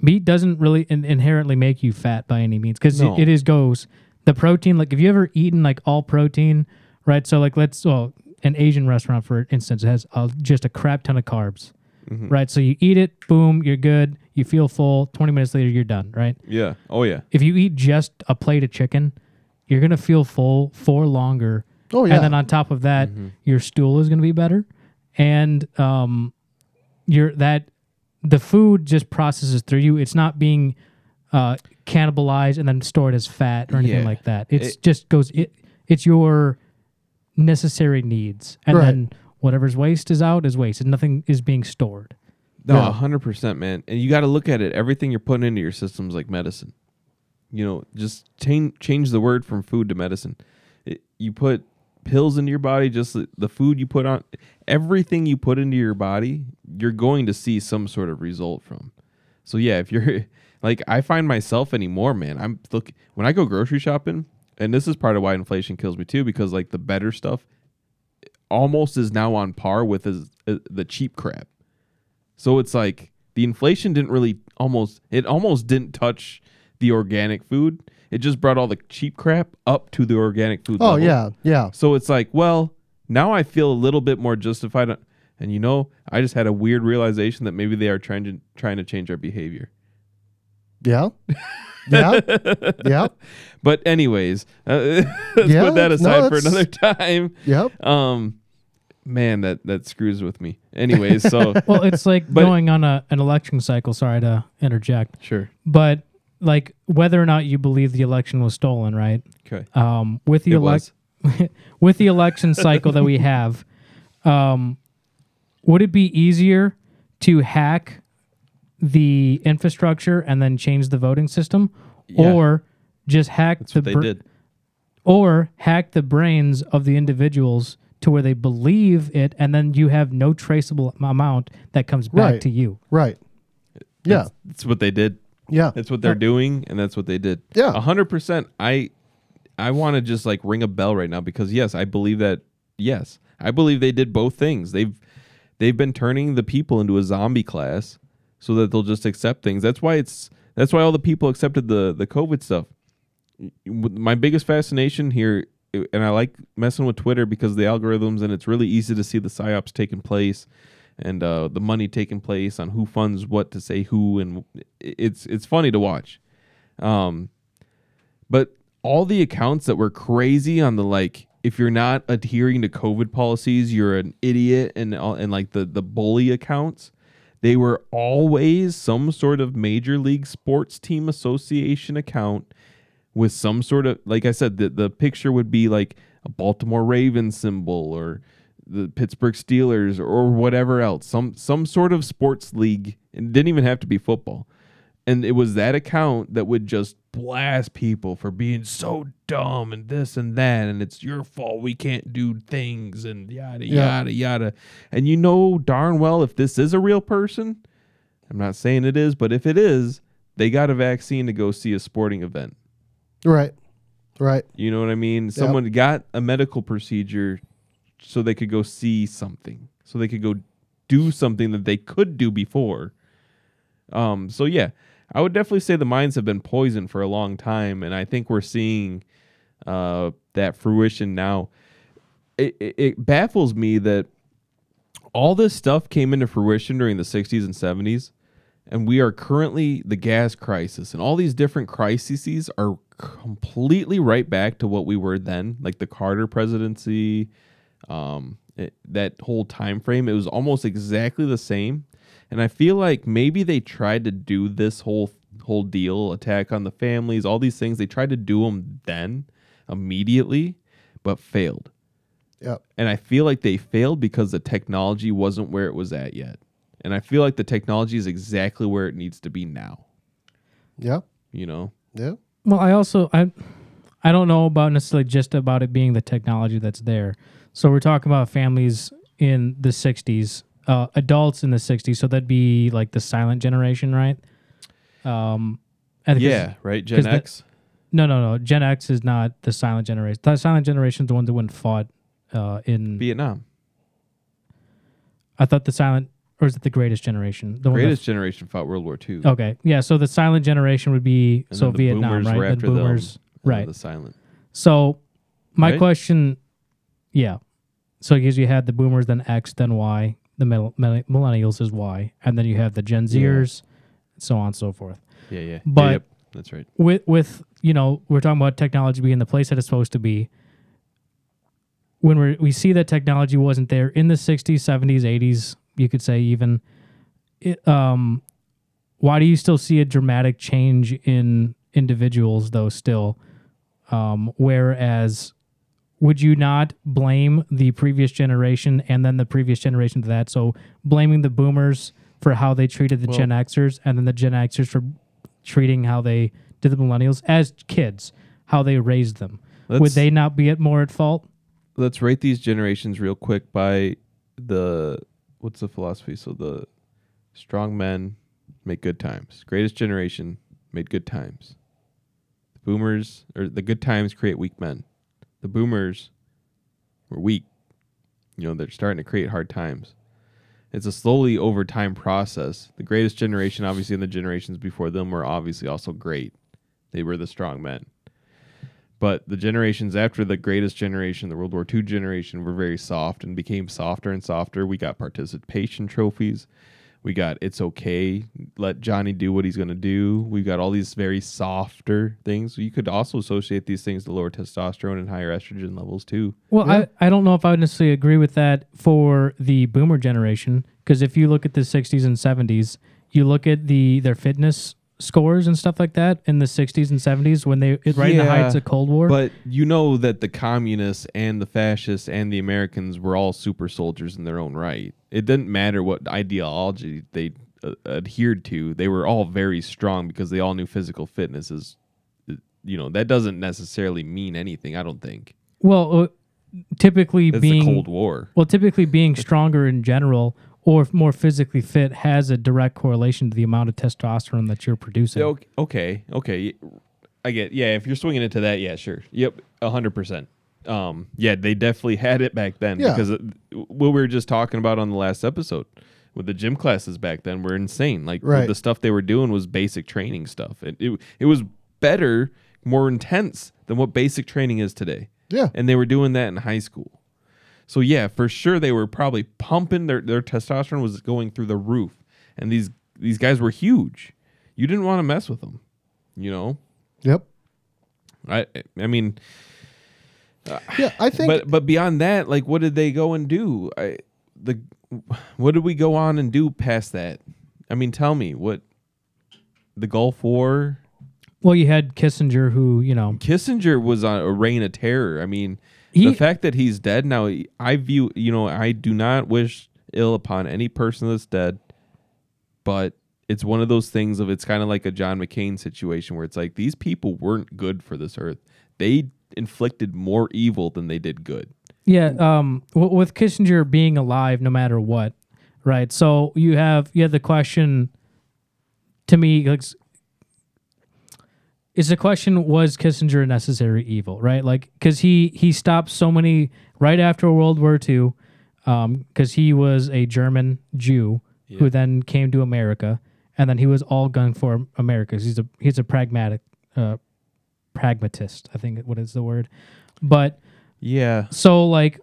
meat doesn't really in- inherently make you fat by any means because No. it, it is goes the protein. Like, have you ever eaten like all protein? Right. So like, let's well, an Asian restaurant for instance has uh, just a crap ton of carbs. Mm-hmm. Right. So you eat it, boom, you're good. You feel full. Twenty minutes later, you're done. Right. Yeah. Oh yeah. If you eat just a plate of chicken, you're gonna feel full for longer. oh yeah, And then on top of that, your stool is going to be better, and um, your that the food just processes through you. It's not being uh, cannibalized and then stored as fat or anything Yeah. like that. It's It- just goes. It it's your necessary needs, and Right. then whatever's waste is out is waste, and nothing is being stored. No, Yeah. hundred percent, man. And you got to look at it. Everything you're putting into your system's like medicine. You know, just change change the word from food to medicine. It, you put pills into your body, just the, the food you put on, everything you put into your body, you're going to see some sort of result from. So yeah, if you're like, I find myself anymore, man. I'm look when I go grocery shopping, and this is part of why inflation kills me too, because like the better stuff almost is now on par with is, uh, the cheap crap. So it's like the inflation didn't really almost it almost didn't touch the organic food. It just brought all the cheap crap up to the organic food. oh level. yeah, yeah, So it's like, well, now I feel a little bit more justified. And you know, I just had a weird realization that maybe they are trying to trying to change our behavior. yeah, yeah, yeah, But anyways, uh, let's Yeah, put that no, aside for another time. yep. Um, man, that that screws with me. Anyways, so Well, it's like But- going on a, an election cycle. Sorry to interject, sure, but like whether or not you believe the election was stolen, right? okay. Um, with the elect with the election cycle that we have, um, would it be easier to hack the infrastructure and then change the voting system, Yeah. or just hack That's the what they br- did. or hack the brains of the individuals to where they believe it, and then you have no traceable amount that comes back Right. to you. Right. Yeah. That's, that's what they did. Yeah. That's what they're doing, and that's what they did. Yeah. a hundred percent. I I want to just like ring a bell right now because yes, I believe that. Yes, I believe they did both things. They've they've been turning the people into a zombie class so that they'll just accept things. That's why it's that's why all the people accepted the the COVID stuff. My biggest fascination here, and I like messing with Twitter because the algorithms, and it's really easy to see the psyops taking place and uh, the money taking place on who funds what to say who, and it's it's funny to watch. Um, but all the accounts that were crazy on the like, if you're not adhering to COVID policies, you're an idiot, and and like the the bully accounts, they were always some sort of major league sports team association account with some sort of like I said, the the picture would be like a Baltimore Ravens symbol or the Pittsburgh Steelers or whatever else, some some sort of sports league. It didn't even have to be football. And it was that account that would just blast people for being so dumb and this and that, and it's your fault we can't do things and yada Yeah. yada yada. And you know darn well if this is a real person, I'm not saying it is, but if it is, they got a vaccine to go see a sporting event. Right. Right. You know what I mean? Someone got a medical procedure so they could go see something, so they could go do something that they could do before. Um, so yeah, I would definitely say the minds have been poisoned for a long time, and I think we're seeing uh, that fruition now. It, it, it baffles me that all this stuff came into fruition during the 60s and 70s and we are currently the gas crisis and all these different crises are completely right back to what we were then like the carter presidency um it, that whole time frame it was almost exactly the same and i feel like maybe they tried to do this whole whole deal attack on the families all these things they tried to do them then immediately but failed Yep. and I feel like they failed because the technology wasn't where it was at yet. And I feel like the technology is exactly where it needs to be now. Yeah. You know, Yeah. Well, I also I I don't know about necessarily just about it being the technology that's there. So we're talking about families in the '60s, uh, adults in the '60s. So that'd be like the silent generation, right? Um, and 'cause- yeah, right. Gen 'cause the- X. No, no, no. Gen X is not the silent generation. The silent generation is the one that went and fought uh, in. Vietnam. I thought the silent, or is it the greatest generation? The that- Greatest generation fought World War II. Okay, yeah. So the silent generation would be And so the Vietnam, right? were Then after them, boomers, and right? The silent. So my Right? question, yeah. So because you had the boomers, then X, then Y. The middle, millennials is Y, and then you have the Gen Zers, so on and so forth. Yeah, yeah. Yeah, But- yep, that's right. With with you know we're talking about technology being the place that it's supposed to be. When we we see that technology wasn't there in the '60s, '70s, '80s, you could say even. It, um, why do you still see a dramatic change in individuals though? Still, um, whereas would you not blame the previous generation and then the previous generation to that? So blaming the boomers for how they treated the Well- Gen Xers and then the Gen Xers for treating how they did the millennials as kids, how they raised them. Would they not be at more at fault? Let's rate these generations real quick by the what's the philosophy? So the strong men make good times. Greatest generation made good times. The boomers or the good times create weak men. The boomers were weak. You know, they're starting to create hard times. It's a slowly over time process. The greatest generation, obviously, and the generations before them were obviously also great. They were the strong men. But the generations after the greatest generation, the World War II generation, were very soft and became softer and softer. We got participation trophies. We got it's okay. Let Johnny do what he's going to do. We've got all these very softer things. You could also associate these things to lower testosterone and higher estrogen levels too. Well, I, I don't know if I would necessarily agree with that for the boomer generation because if you look at the 60s and 70s, you look at the their fitness scores and stuff like that in the 60s and 70s when they it, right in the heights of Cold War. But you know that the communists and the fascists and the Americans were all super soldiers in their own right. It didn't matter what ideology they uh, adhered to; they were all very strong because they all knew physical fitness is you know that doesn't necessarily mean anything. I don't think Well, uh, typically it's being the Cold War. well, typically being stronger in general or more physically fit has a direct correlation to the amount of testosterone that you're producing. Yeah, ok- Okay, okay, I get. Yeah, if you're swinging into that, yeah, sure. Yep, hundred percent. Um, yeah, they definitely had it back then Yeah. because what we were just talking about on the last episode with the gym classes back then were insane. Like Right. the stuff they were doing was basic training stuff. It, it it was better, more intense than what basic training is today. Yeah. and they were doing that in high school. So yeah, for sure they were probably pumping their their testosterone was going through the roof, and these these guys were huge. You didn't want to mess with them, you know. Yep. I I mean, Yeah, I think but but beyond that, like, what did they go and do? I the what did we go on and do past that? I mean, tell me what the Gulf War. well, you had Kissinger, who you know Kissinger was on a reign of terror. I mean, He- the fact that he's dead now, I view, you know, I do not wish ill upon any person that's dead, but it's one of those things of it's kind of like a John McCain situation where it's like these people weren't good for this earth. They inflicted more evil than they did good. Yeah, um, w- with Kissinger being alive, no matter what, right? So you have you have the question. To me, like, is the question was Kissinger a necessary evil, right? Like, because he he stopped so many right after World War II, because he was a German Jew who then came to America, and then he was all gun for America. He's a he's a pragmatic, uh, pragmatist. I think what is the word, but Yeah. so like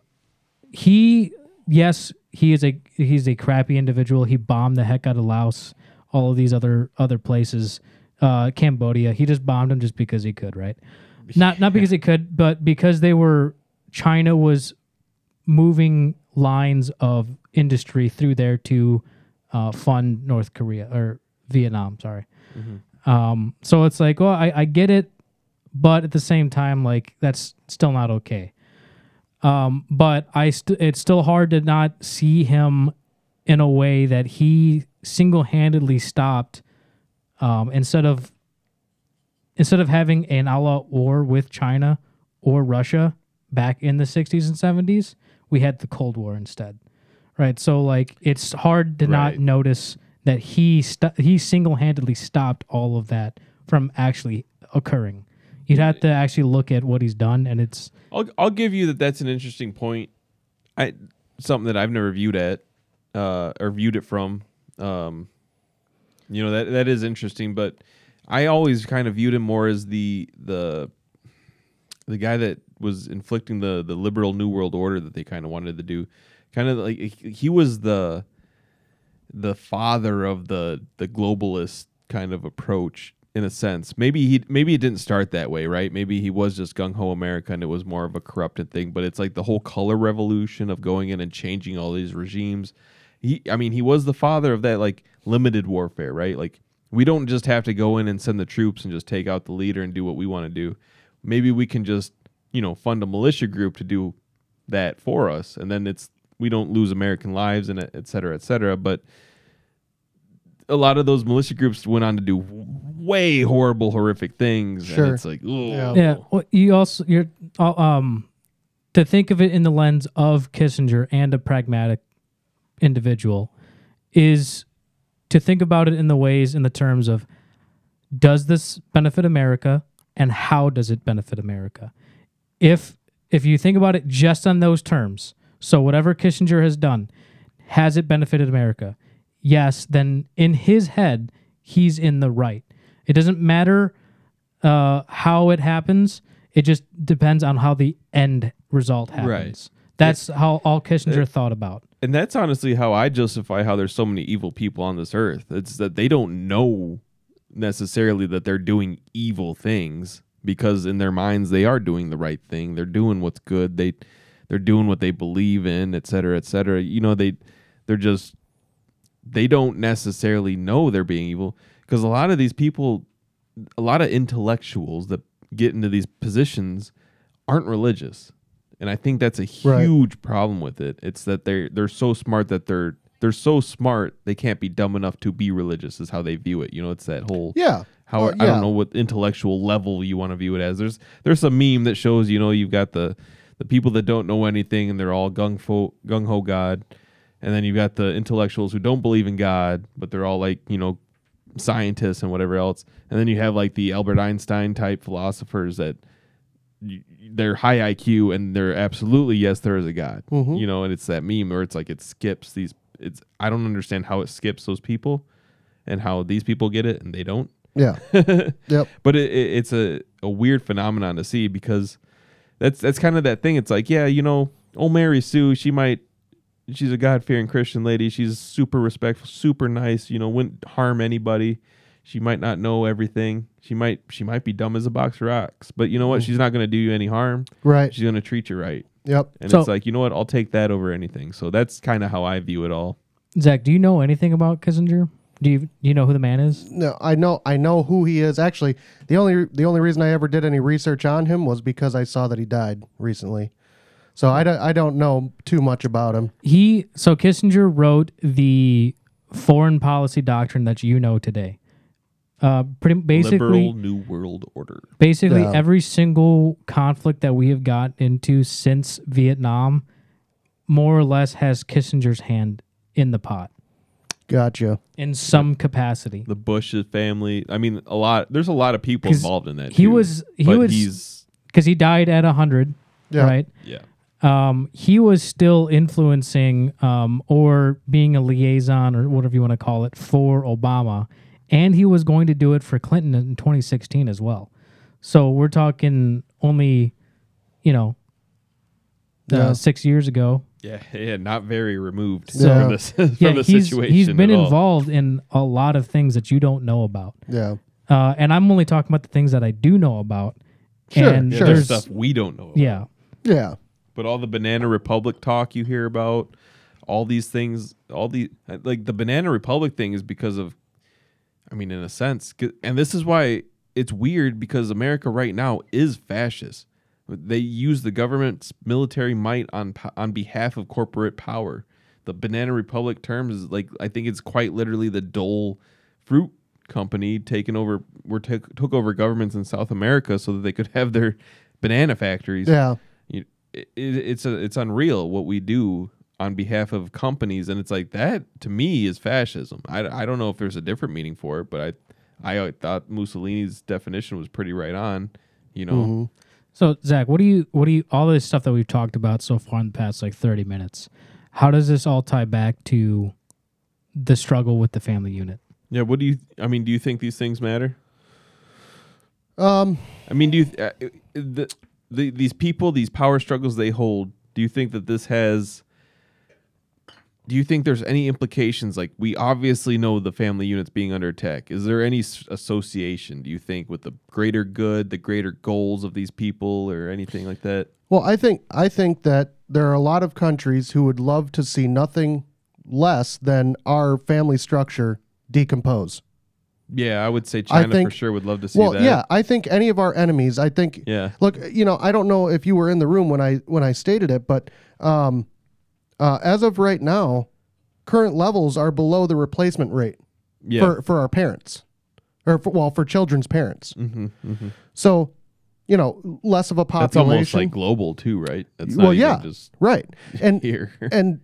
he yes he is a he's a crappy individual he bombed the heck out of laos all of these other other places uh cambodia. He just bombed them just because he could right? Not not because he could but because they were china was moving lines of industry through there to uh, fund north korea or vietnam sorry. Um so it's like well I, I get it but at the same time like that's still not okay. Um, but I st- it's still hard to not see him in a way that he single-handedly stopped um, instead of instead of having an all-out war with China or Russia back in the 60s and 70s, we had the Cold War instead. Right? So like it's hard to not notice that he st- he single-handedly stopped all of that from actually occurring. You'd have to actually look at what he's done and it's I'll I'll give you that that's an interesting point. I something that I've never viewed at uh, or viewed it from. Um, you know that that is interesting, but I always kind of viewed him more as the the the guy that was inflicting the the liberal new world order that they kind of wanted to do. Kind of like he was the the father of the the globalist kind of approach in a sense. Maybe he maybe it didn't start that way, right? Maybe he was just gung ho America and it was more of a corrupted thing. But it's like the whole color revolution of going in and changing all these regimes. He, I mean, he was the father of that like limited warfare, right? Like we don't just have to go in and send the troops and just take out the leader and do what we want to do. Maybe we can just you know fund a militia group to do that for us, and then it's we don't lose American lives and et cetera, et cetera. But a lot of those militia groups went on to do way horrible, horrific things. Sure. And it's like, Yeah. Yeah. Well, you also you're uh, um to think of it in the lens of Kissinger and a pragmatic individual is to think about it in the ways in the terms of does this benefit America and how does it benefit America? If if you think about it just on those terms, so whatever Kissinger has done, has it benefited America? Yes, then in his head, he's in the right. It doesn't matter uh, how it happens. It just depends on how the end result happens. That's how all Kissinger thought about. And that's honestly how I justify how there's so many evil people on this earth. It's that they don't know necessarily that they're doing evil things because in their minds they are doing the right thing. They're doing what's good. They they're doing what they believe in, et cetera, et cetera. You know, they they're just they don't necessarily know they're being evil because a lot of these people a lot of intellectuals that get into these positions aren't religious and i think that's a Right. huge problem with it it's that they're they're so smart that they're they're so smart they can't be dumb enough to be religious is how they view it you know it's that whole Yeah. How Well, I don't know what intellectual level you want to view it as. There's there's a meme that shows you know you've got the the people that don't know anything and they're all gung ho gung ho God, and then you've got the intellectuals who don't believe in God, but they're all like you know scientists and whatever else, and then you have like the Albert Einstein type philosophers that they're high IQ and they're absolutely yes there is a God, Mm-hmm. you know, and it's that meme where it's like it skips these. It's I don't understand how it skips those people, and how these people get it and they don't Yeah. yep. but it, it, it's a, a weird phenomenon to see because that's that's kind of that thing. It's like, yeah, you know, old Mary Sue, she might, she's a God fearing Christian lady. She's super respectful, super nice. You know, wouldn't harm anybody. She might not know everything. She might she might be dumb as a box of rocks. But you know what? Mm. She's not going to do you any harm. Right. She's going to treat you right. Yep. And So- it's like, you know what? I'll take that over anything. So that's kind of how I view it all. Zach, do you know anything about Kissinger? Do you do you know who the man is? No, I know I know who he is. Actually, the only the only reason I ever did any research on him was because I saw that he died recently. So I don't, I don't know too much about him. He so Kissinger wrote the foreign policy doctrine that you know today. Uh, pretty basically, Liberal New World Order. basically Yeah. every single conflict that we have got into since Vietnam, more or less has Kissinger's hand in the pot Gotcha. in some capacity. The Bush family. I mean, a lot. There's a lot of people involved in that. he too. was- he was- Because he died at hundred, Yeah. right? yeah. um, he was still influencing um, or being a liaison or whatever you want to call it for Obama, and he was going to do it for Clinton in 2016 as well. So we're talking only, you know, uh, Yeah. six years ago. Yeah, yeah, not very removed Yeah. from this from yeah, the he's situation. he's been at all. involved in a lot of things that you don't know about, Yeah. uh, and I'm only talking about the things that I do know about. Sure, and sure. there's there's stuff we don't know. About. yeah, Yeah. but all the Banana Republic talk you hear about, all these things, all the like the Banana Republic thing is because of, I mean, in a sense, and this is why it's weird because America right now is fascist. They use the government's military might on on behalf of corporate power. The Banana Republic terms is like I think it's quite literally the Dole fruit company taking over were took took over governments in South America so that they could have their banana factories Yeah. you, it, it's a, it's unreal what we do on behalf of companies and it's like that to me is fascism I, I don't know if there's a different meaning for it but I I thought Mussolini's definition was pretty right on you know So Zach, what do you what do you all this stuff that we've talked about so far in the past like thirty minutes? How does this all tie back to the struggle with the family unit? yeah what do you I mean do you think these things matter Um. I mean do you uh, the, the these people these power struggles they hold do you think that this has do you think there's any implications like we obviously know the family units being under attack is there any s- association do you think with the greater good the greater goals of these people or anything like that Well, I think I think that there are a lot of countries who would love to see nothing less than our family structure decompose. yeah i would say china think- for sure would love to see well, that yeah, I think any of our enemies. I think. yeah Look, you know, I don't know if you were in the room when I when I stated it, but um, uh, as of right now, current levels are below the replacement rate yeah for for our parents, or for, well, for children's parents. hmm hmm So, you know, less of a population. that's almost like global too right that's not well, yeah, just right, and here and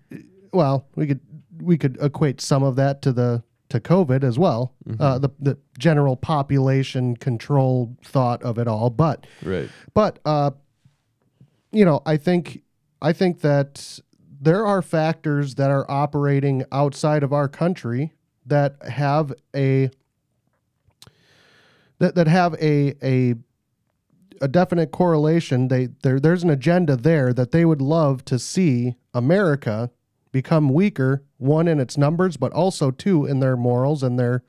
well, we could we could equate some of that to the to COVID as well, Mm-hmm. uh, the the general population control thought of it all. But right but uh, you know, I think I think that there are factors that are operating outside of our country that have a that, that have a a a definite correlation. They there there's an agenda there that they would love to see America become weaker, one in its numbers, but also two in their morals and their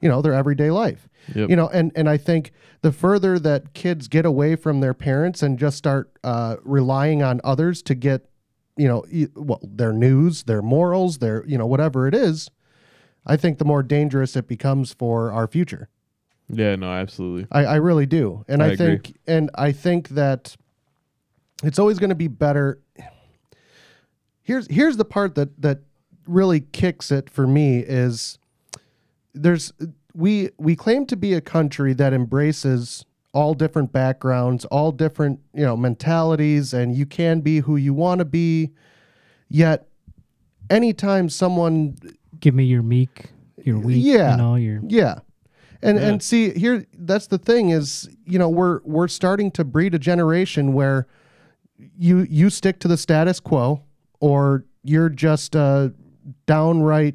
you know their everyday life. Yep. You know, and and I think the further that kids get away from their parents and just start uh, relying on others to get you know well their news, their morals, their you know whatever it is, I think the more dangerous it becomes for our future. yeah no absolutely I, I really do, and I I, agree. think and I think that it's always going to be better. Here's here's the part that that really kicks it for me is there's we we claim to be a country that embraces all different backgrounds, all different you know mentalities, and you can be who you want to be. Yet, anytime someone Give me your meek, your weak, Yeah. you know, your Yeah. And Yeah. and see here that's the thing is, you know, we're we're starting to breed a generation where you you stick to the status quo or you're just a downright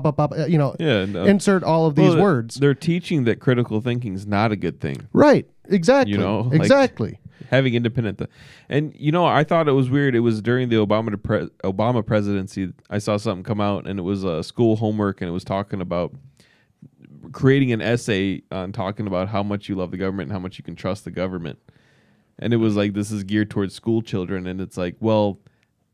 ba ba ba, ba, you know, Yeah. no. Uh, insert all of these Well, words. They're teaching that critical thinking is not a good thing. Right. Exactly. You know, like- exactly. having independent th- and you know i thought it was weird it was during the obama pre- obama presidency i saw something come out and it was a school homework and it was talking about creating an essay on talking about how much you love the government and how much you can trust the government and it was like this is geared towards school children and it's like well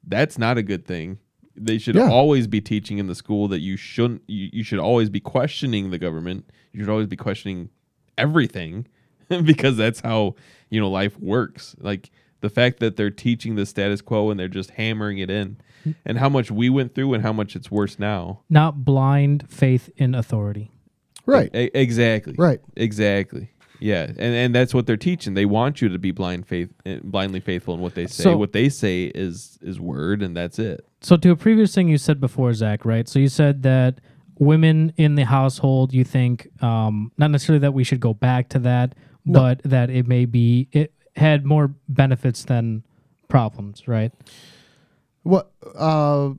that's not a good thing they should Yeah. always be teaching in the school that you shouldn't you, you should always be questioning the government. You should always be questioning everything because that's how you know life works. Like the fact that they're teaching the status quo and they're just hammering it in and how much we went through and how much it's worse now. Not blind faith in authority. Right. E- exactly. Right. exactly. Yeah. And and that's what they're teaching. They want you to be blind faith eh, blindly faithful in what they say. So- what they say is is word and that's it So to a previous thing you said before, Zach, right? So you said that women in the household, you think um, not necessarily that we should go back to that, but that it may be it had more benefits than problems, right? What uh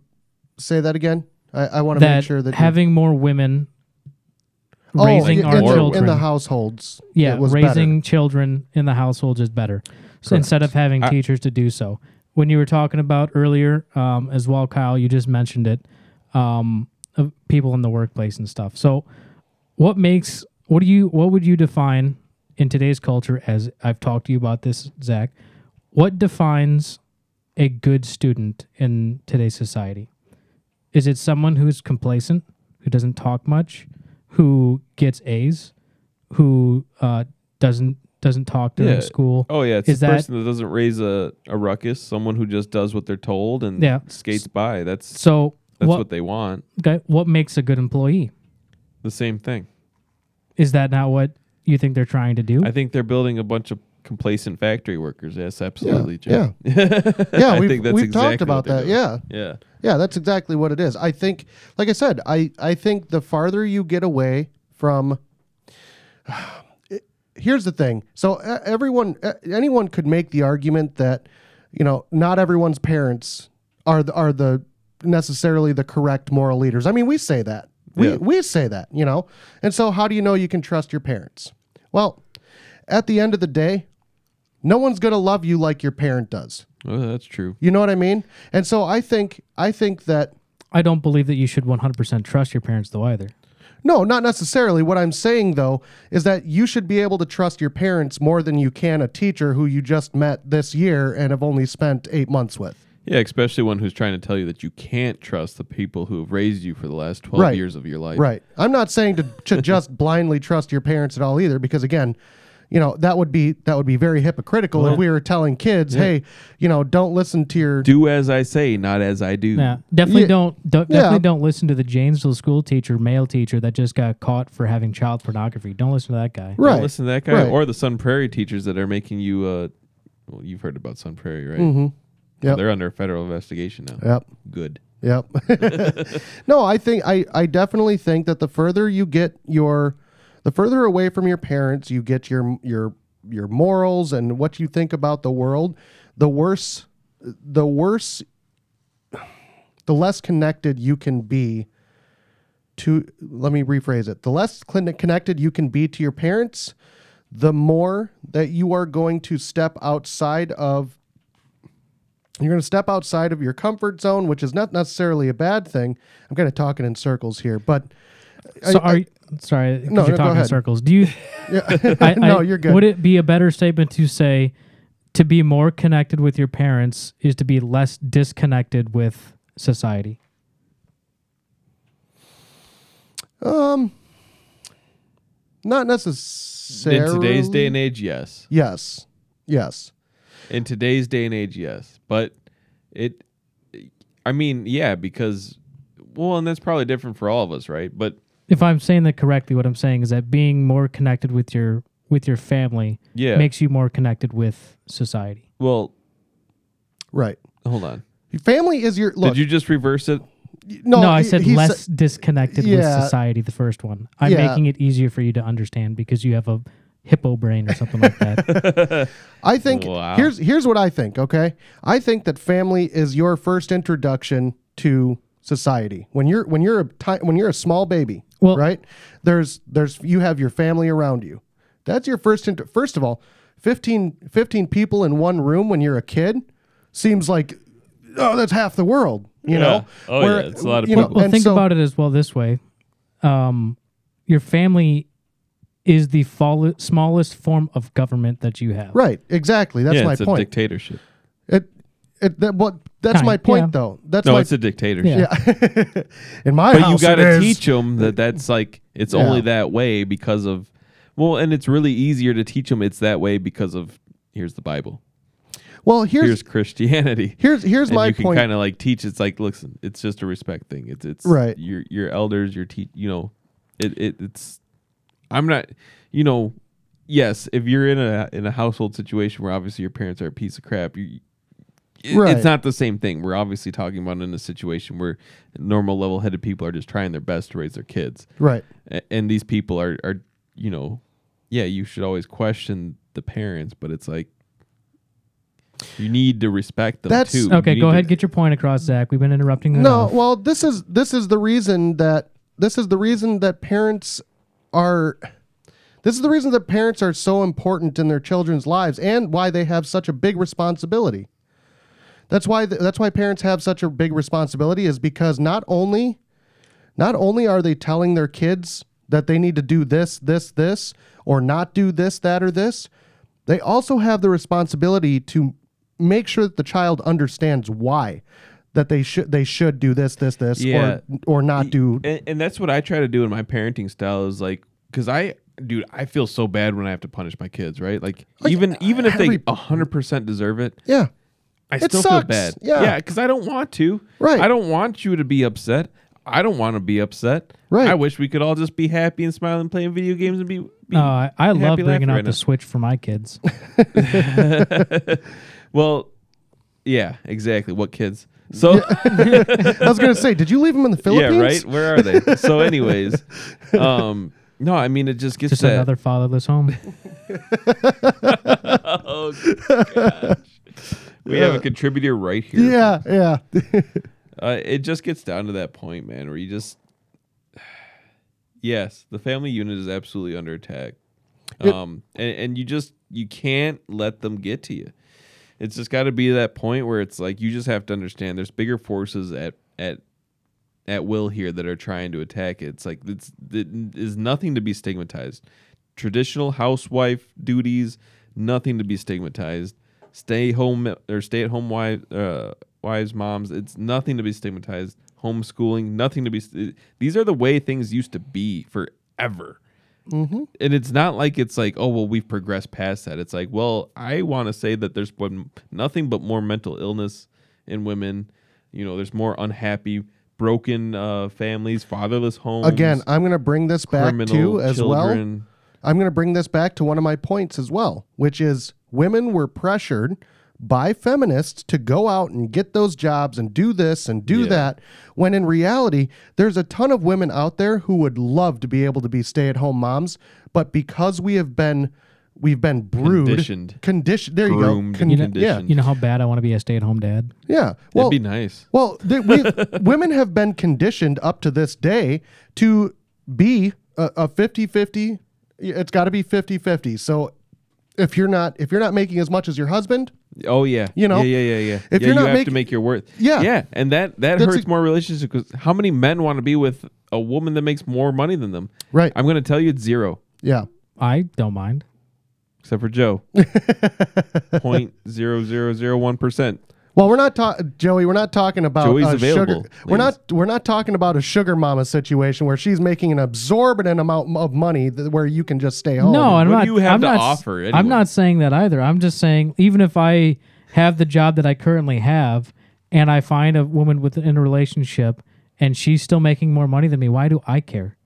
say that again? I, I want to make sure that having more women Oh, raising in, our in the, children, in the households. yeah, it was raising better. children in the households is better. So instead of having I- teachers to do so. When you were talking about earlier, um, as well, Kyle, you just mentioned it, um, people in the workplace and stuff. So, what makes what do you what would you define in today's culture as I've talked to you about this, Zach? What defines a good student in today's society? Is it someone who's complacent, who doesn't talk much, who gets A's, who uh, doesn't doesn't talk during Yeah. school? oh yeah it's Is the that- person that doesn't raise a, a ruckus someone who just does what they're told and Yeah. skates by that's So that's what what they want okay, what makes a good employee? the same thing Is that not what you think they're trying to do? I think they're building a bunch of complacent factory workers. Yes, Yeah. absolutely, Yeah. Jim. Yeah, I we've, think that's we've exactly talked about what that. doing. Yeah. Yeah. Yeah, that's exactly what it is. I think, like I said, I, I think the farther you get away from. Here's the thing. So uh, everyone, uh, anyone could make the argument that, you know, not everyone's parents are the, are the necessarily the correct moral leaders. I mean, we say that. We Yeah. we say that, you know. And so, how do you know you can trust your parents? Well, at the end of the day, no one's going to love you like your parent does. Oh, that's true. You know what I mean? And so I think I think that I don't believe that you should 100% trust your parents though either. No, not necessarily. What I'm saying though is that you should be able to trust your parents more than you can a teacher who you just met this year and have only spent 8 months with. Yeah, especially one who's trying to tell you that you can't trust the people who have raised you for the last 12 Right. years of your life. Right. I'm not saying to, to just blindly trust your parents at all either because again, you know, that would be that would be very hypocritical if we were telling kids, "Hey, you know, don't listen to your Do as I say, not as I do. Yeah, definitely Yeah. don't, don't Yeah. definitely don't listen to the Janesville school teacher, male teacher that just got caught for having child pornography. Don't listen to that guy. Don't listen to that guy Right. or the Sun Prairie teachers that are making you. Uh, well, you've heard about Sun Prairie, right? Mhm. Yep. They're under federal investigation now. Yep. Good. Yep. no, I think I, I definitely think that the further you get your the further away from your parents you get your your your morals and what you think about the world, the worse the worse the less connected you can be to let me rephrase it. The less connected you can be to your parents, the more that you are going to step outside of you're going to step outside of your comfort zone, which is not necessarily a bad thing. I'm kind of talking in circles here, but So I- are sorry, 'cause No, you're no, talking in ahead. circles. Do you? yeah, I, no, I- you're good. Would it be a better statement to say to be more connected with your parents is to be less disconnected with society? um, not necessarily. In today's day and age, yes. yes, yes, In today's day and age, yes. But it, I mean, yeah, because, well, and that's probably different for all of us, right? But if I'm saying that correctly, what I'm saying is that being more connected with your with your family Yeah. makes you more connected with society. well, Right. hold on. Family is your look. Did you just reverse it? no, No, I he- said he less disconnected with Yeah. society. The first one. I'm Yeah. making it easier for you to understand because you have a hippo brain or something like that. I think Wow. here's here's what I think. Okay, I think that family is your first introduction to society. When you're when you're a ti- when you're a small baby, Well- right? There's there's you have your family around you. That's your first intro. First of all, 15, 15 people in one room when you're a kid seems like oh that's half the world. You Yeah. know? Oh, yeah, it's a lot of you know, well, think so- about it as well this way: um, your family is the fall- smallest form of government that you have. Right, exactly. That's yeah, my it's a point. dictatorship. It, it, that, what, that's Kind, my point, yeah. though. That's No, my it's a dictatorship. Yeah. in my But you got to teach them that that's like it's Yeah. only that way because of well, and it's really easier to teach them it's that way because of here's the Bible, Well, here's, here's Christianity. here's here's and my you can kind of like teach. It's like listen, it's just a respect thing. It's it's Right. Your your elders, your te- you know, it, it it's. I'm not, you know, yes. If you're in a in a household situation where obviously your parents are a piece of crap, you. It- Right. It's not the same thing. We're obviously talking about in a situation where normal level-headed people are just trying their best to raise their kids, right. A- and these people are are you know, yeah, you should always question the parents, but it's like you need to respect them That's- too. Okay, need go to- ahead, get your point across, Zach. We've been interrupting. No, enough. well, this is this is the reason that this is the reason that parents are this is the reason that parents are so important in their children's lives and why they have such a big responsibility. That's why th- that's why parents have such a big responsibility is because not only not only are they telling their kids that they need to do this, this, this, or not do this, that, or this, they also have the responsibility to make sure that the child understands why that they should they should do this, this, this, Yeah. or or not do. and, and that's what I try to do in my parenting style is like because I dude I feel so bad when I have to punish my kids right like oh, even even if they every- hundred percent deserve it Yeah, I It still sucks. feel bad Yeah. yeah because I don't want to Right. I don't want you to be upset I don't want to be upset Right. I wish we could all just be happy and smiling playing video games and be, be Uh, I, I love bringing out right the now. Switch for my kids. well yeah exactly what kids so I was gonna say, did you leave them in the Philippines? yeah right where are they so anyways um no I mean it just gets Just that another fatherless home. Oh gosh. We have a contributor right here. Yeah, yeah. Uh, it just gets down to that point, man, where you just Yes, the family unit is absolutely under attack. Um and, and you just you can't let them get to you. It's just got to be that point where it's like you just have to understand there's bigger forces at at at will here that are trying to attack it. It's like it's it is nothing to be stigmatized. Traditional housewife duties, nothing to be stigmatized. Stay home or stay at home wives, uh, wives, moms, it's nothing to be stigmatized. Homeschooling, nothing to be. st- These are the way things used to be forever. And it's not like it's like, oh well, we've progressed past that. It's like, well, I want to say that there's been nothing but more mental illness in women. You know, there's more unhappy, broken uh, families, fatherless homes. Again, I'm gonna bring this back to as well. I'm going to bring this back to one of my points as well, which is women were pressured by feminists to go out and get those jobs and do this and do Yeah. that when in reality there's a ton of women out there who would love to be able to be stay-at-home moms but because we have been we've been brewed Conditioned. conditioned there Groomed you go and You know, conditioned. you know how bad I want to be a stay-at-home dad. yeah well It'd be nice. well, they, we, women have been conditioned up to this day to be a, a 50-50. It's got to be 50-50. So if you're not if you're not making as much as your husband, Oh yeah, You know, yeah, yeah, yeah, yeah. if yeah, you're you not have make- to make your worth. Yeah. yeah, and that that That's hurts a- more relationships because how many men want to be with a woman that makes more money than them? Right. I'm going to tell you it's zero, yeah. I don't mind. except for Joe. Point zero zero zero one percent. Well, we're not talking Joey, we're not talking about Joey's a available, sugar We're not we're not talking about a sugar mama situation where she's making an absorbent amount of money that, where you can just stay home. No, I'm what not. do you have I'm to not, s- offer I'm not saying that either. I'm just saying even if I have the job that I currently have, and I find a woman within a relationship, and she's still making more money than me, why do I care?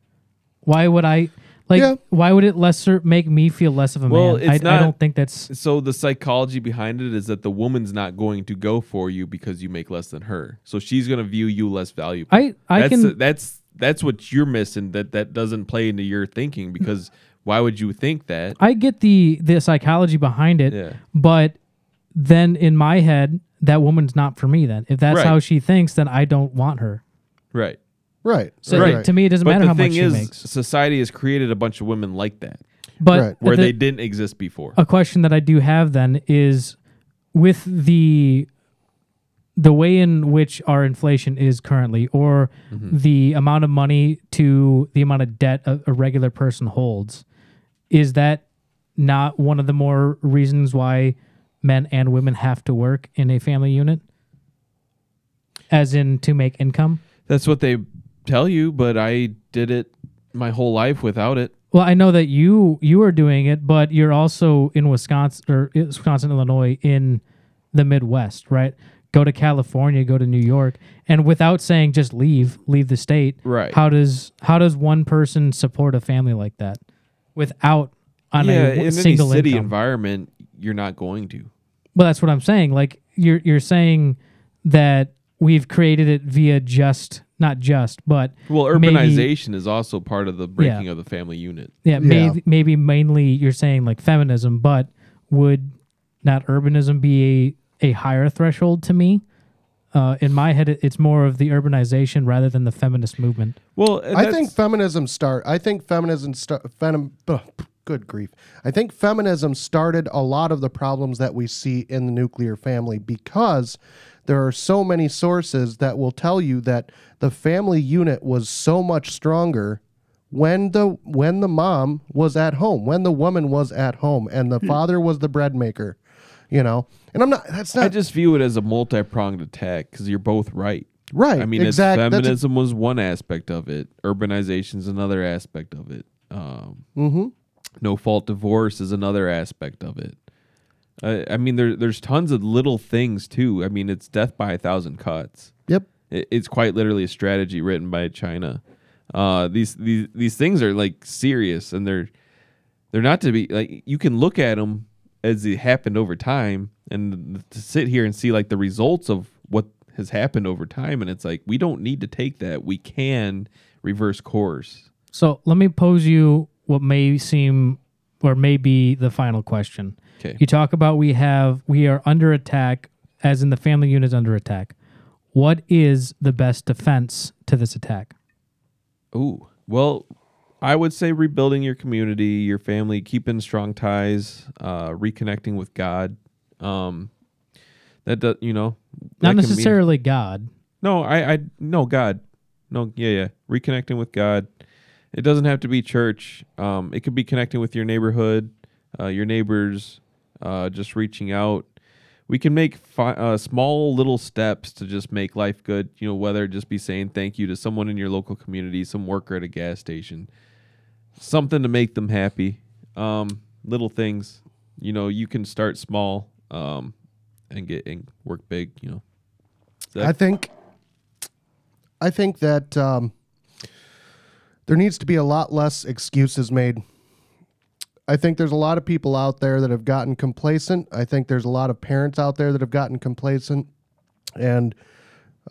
Why would I like Yeah. why would it lesser make me feel less of a Well, man? I, it's I not- don't think that's So the psychology behind it is that the woman's not going to go for you because you make less than her. So she's going to view you less valuable. I I that's can that's that's what you're missing that that doesn't play into your thinking because why would you think that? I get the the psychology behind it, Yeah. but then in my head, that woman's not for me. Then if that's Right. how she thinks, then I don't want her. Right. Right. So right. to me, it doesn't But matter how thing much is, she makes. society has created a bunch of women like that But Right. where the- they didn't exist before. a question that I do have then is with the the way in which our inflation is currently, or Mm-hmm. the amount of money to the amount of debt a, a regular person holds, is that not one of the more reasons why men and women have to work in a family unit? As in to make income? That's what they tell you, but I did it my whole life without it. Well, I know that you you are doing it, but you're also in Wisconsin or uh, Wisconsin, Illinois, in the Midwest, right? Go to California, go to New York, and without saying just leave, leave the state. Right. How does how does one person support a family like that without on yeah, a in w- any single city income? environment, you're not going to. Well, that's what I'm saying. Like you're you're saying that we've created it via just not just, but Well, maybe- urbanization is also part of the breaking of the family unit. Yeah, Yeah. maybe maybe mainly you're saying like feminism, but would not urbanism be a, a higher threshold to me? Uh, in my head, it's more of the urbanization rather than the feminist movement. Well, I think feminism start. I think feminism start. Fenim, ugh, good grief! I think feminism started a lot of the problems that we see in the nuclear family because there are so many sources that will tell you that the family unit was so much stronger when the when the mom was at home, when the woman was at home, and the father was the bread maker. You know, and I'm not. That's not I just view it as a multi-pronged attack because you're both right. right. I mean, exact- it's, that's a- feminism was one aspect of it. Urbanization's another aspect of it. Um, Mhm. No fault divorce is another aspect of it. I, I mean, there, there's tons of little things too. I mean, it's death by a thousand cuts. Yep. It, it's quite literally a strategy written by China. Uh, these these these things are like serious, and they're they're not to be like you can look at them as it happened over time, and to sit here and see like the results of what has happened over time, and it's like we don't need to take that. We can reverse course. So let me pose you what may seem or may be the final question. Okay. You talk about we have we are under attack, as in the family unit is under attack. What is the best defense to this attack? Ooh. Well, I would say rebuilding your community, your family, keeping strong ties, uh, reconnecting with God. Um, that does, you know, Not can mean- necessarily God. no, I, I, no, God, no, yeah, yeah, reconnecting with God. It doesn't have to be church. Um, it could be connecting with your neighborhood, uh, your neighbors, uh, just reaching out. We can make fi- uh, small little steps to just make life good. You know, whether it just be saying thank you to someone in your local community, some worker at a gas station, something to make them happy. Um, little things. You know, you can start small um, and get and work big. You know. Zach? I think I think that um, there needs to be a lot less excuses made. I think there's a lot of people out there that have gotten complacent. I think there's a lot of parents out there that have gotten complacent. And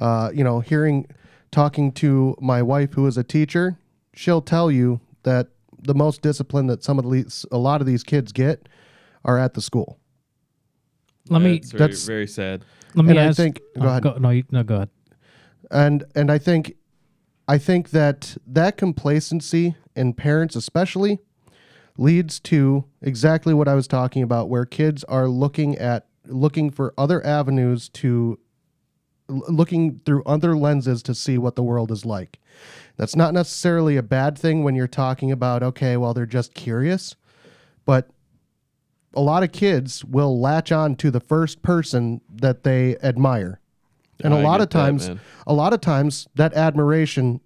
uh, you know, hearing talking to my wife who is a teacher, she'll tell you that the most discipline that some of these a lot of these kids get are at the school. Let Yeah, me it's very, that's- very sad. let me and I think- go oh, ahead. no, you, no, go ahead. and and I think I think that that complacency in parents especially leads to exactly what I was talking about where kids are looking at looking for other avenues to looking through other lenses to see what the world is like. That's not necessarily a bad thing when you're talking about okay, well they're just curious, but a lot of kids will latch on to the first person that they admire. And a I lot of times man. a lot of times that admiration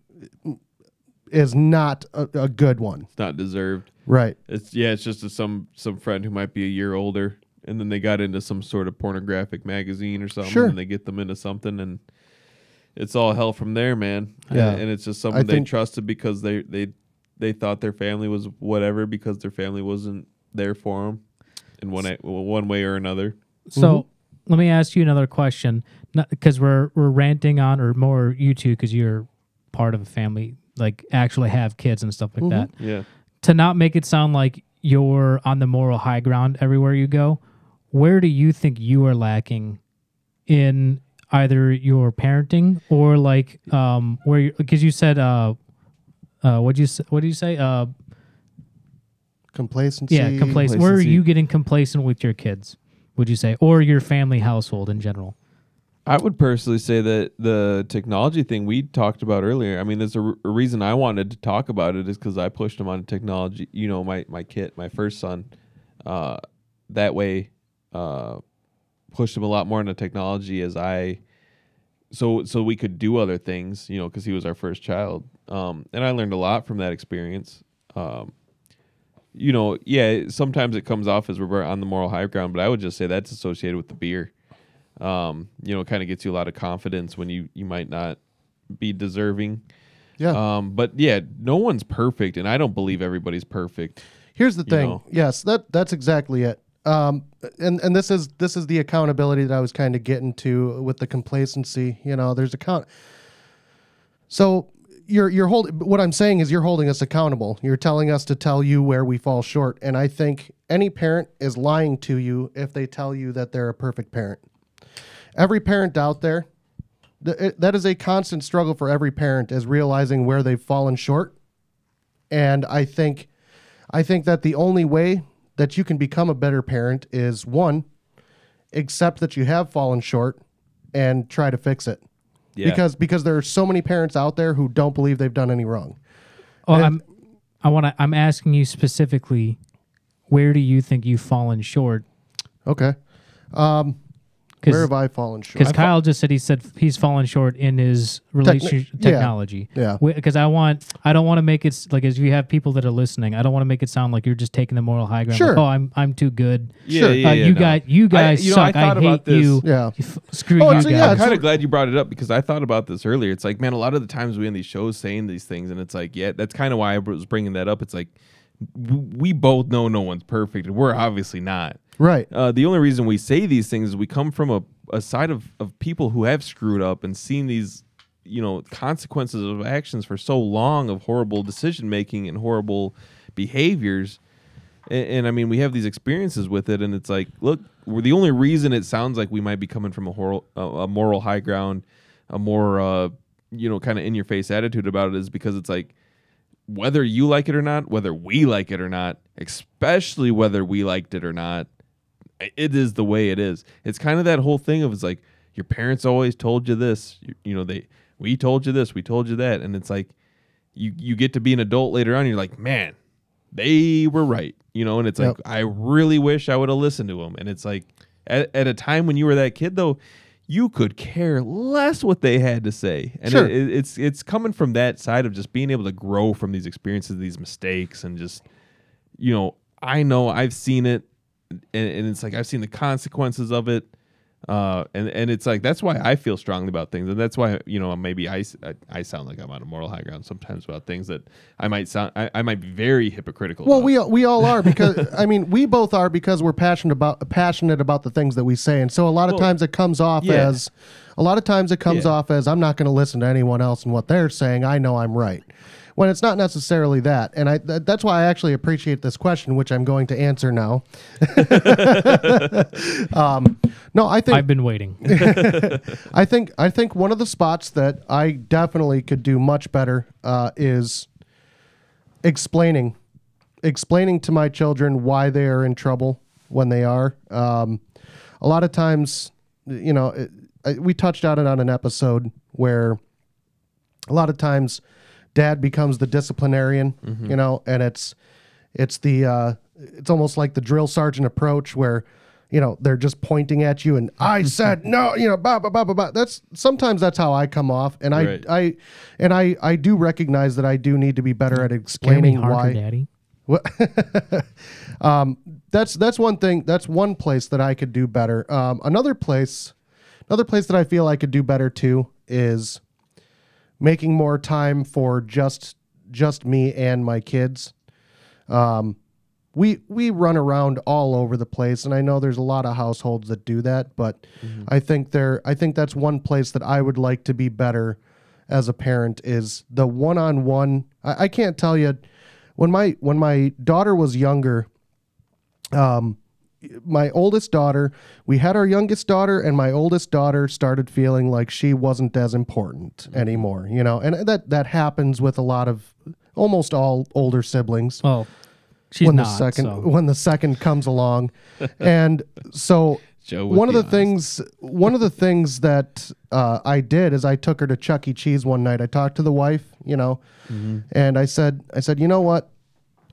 is not a, a good one. It's not deserved. Right. It's yeah, it's just a, some some friend who might be a year older, and then they got into some sort of pornographic magazine or something, Sure. and they get them into something, and it's all hell from there, man. Yeah. and, and it's just someone they think- trusted because they they they thought their family was whatever because their family wasn't there for them in one one way or another. So mm-hmm. let me ask you another question, because we're we're ranting on, or more you two, because you're part of a family, like actually have kids and stuff like that. Yeah. To not make it sound like you're on the moral high ground everywhere you go, where do you think you are lacking in either your parenting or like um where because you said uh uh what you what do you say uh Complacency. yeah complacency. where are you getting complacent with your kids would you say or your family household in general I would personally say that the technology thing we talked about earlier. I mean, there's a, r- a reason I wanted to talk about it is because I pushed him on technology. You know, my my kid, my first son, uh, that way, uh, pushed him a lot more into technology as I, so so we could do other things. You know, because he was our first child, um, and I learned a lot from that experience. Um, you know, yeah, sometimes it comes off as we're on the moral high ground, but I would just say that's associated with the beer um, you know, it kind of gets you a lot of confidence when you you might not be deserving. Yeah. Um, but yeah, no one's perfect, and I don't believe everybody's perfect. Here's the thing. know. Yes, that that's exactly it. Um, and and this is this is the accountability that I was kind of getting to with the complacency. You know, there's account. So you're you're holding. What I'm saying is you're holding us accountable. You're telling us to tell you where we fall short, and I think any parent is lying to you if they tell you that they're a perfect parent. Every parent out there, th- it- that is a constant struggle for every parent is realizing where they've fallen short. And I think I think that the only way that you can become a better parent is one, accept that you have fallen short and try to fix it. Yeah. Because because there are so many parents out there who don't believe they've done any wrong. oh And- i'm i want to i'm asking you specifically where do you think you've fallen short Okay. Um, Where have I fallen short? Because Kyle just said he said he's fallen short in his relationship yeah. technology. Yeah. Because I want, I don't want to make it like as you have people that are listening. I don't want to make it sound like you're just taking the moral high ground. Sure. Like, oh, I'm I'm too good. Yeah, Sure. yeah, uh, yeah, you no. guys, you guys I, you know, I suck. I, hate about this. you. Yeah. F- screw Oh, you so guys. yeah, I'm kind of glad you brought it up because I thought about this earlier. It's like, man, a lot of the times we in these shows saying these things, and it's like, yeah, that's kind of why I was bringing that up. It's like we both know no one's perfect, and we're obviously not. Right. Uh, the only reason we say these things is we come from a, a side of, of people who have screwed up and seen these, you know, consequences of actions for so long of horrible decision making and horrible behaviors. And, and I mean, we have these experiences with it, and it's like, look, we're the only reason it sounds like we might be coming from a, hor- a, moral high ground, a more, uh, you know, kind of in your face attitude about it is because it's like, whether you like it or not, whether we like it or not, especially whether we liked it or not, it is the way it is. It's kind of that whole thing of it's like your parents always told you this, you, you know, they we told you this, we told you that, and it's like you you get to be an adult later on, you're like, man, they were right, you know, and it's like I really wish I would have listened to them, and it's like at, at a time when you were that kid though. You could care less what they had to say, and Sure. it, it- it's it's coming from that side of just being able to grow from these experiences, these mistakes, and just you know, I know I've seen it, and, and it's like I've seen the consequences of it, uh, and and it's like that's why I feel strongly about things, and that's why you know maybe I I sound like I'm on a moral high ground sometimes about things that I might sound I, I might be very hypocritical. Well, about. we we all are because I mean we both are because we're passionate about passionate about the things that we say, and so a lot of Well, times it comes off yeah. as a lot of times it comes Yeah. off as I'm not going to listen to anyone else and what they're saying. I know I'm right. When it's not necessarily that, and I th- that's why I actually appreciate this question, which I'm going to answer now. um, no, I think I've been waiting. I think I think one of the spots that I definitely could do much better uh, is explaining explaining to my children why they are in trouble when they are. Um, a lot of times, you know, it, I, we touched on it on an episode where a lot of times dad becomes the disciplinarian, you know, and it's it's the uh, it's almost like the drill sergeant approach where you know they're just pointing at you and I said no, you know, blah blah blah blah blah. That's sometimes that's how I come off, and I Right. I and I I do recognize that I do need to be better at explaining Harker why. Daddy. um, that's that's one thing. That's one place that I could do better. Um, another place, another place that I feel I could do better too is making more time for just just me and my kids. Um, we we run around all over the place, and I know there's a lot of households that do that, but I think there I think that's one place that I would like to be better as a parent is the one on one. I can't tell you when my when my daughter was younger. Um, my oldest daughter, we had our youngest daughter, and my oldest daughter started feeling like she wasn't as important anymore. You know, and that that happens with a lot of almost all older siblings Well, she's when not. the second so. when the second comes along, and so one of the things one of the things that uh, I did is I took her to Chuck E. Cheese one night. I talked to the wife, you know, Mm-hmm. and I said I said you know what,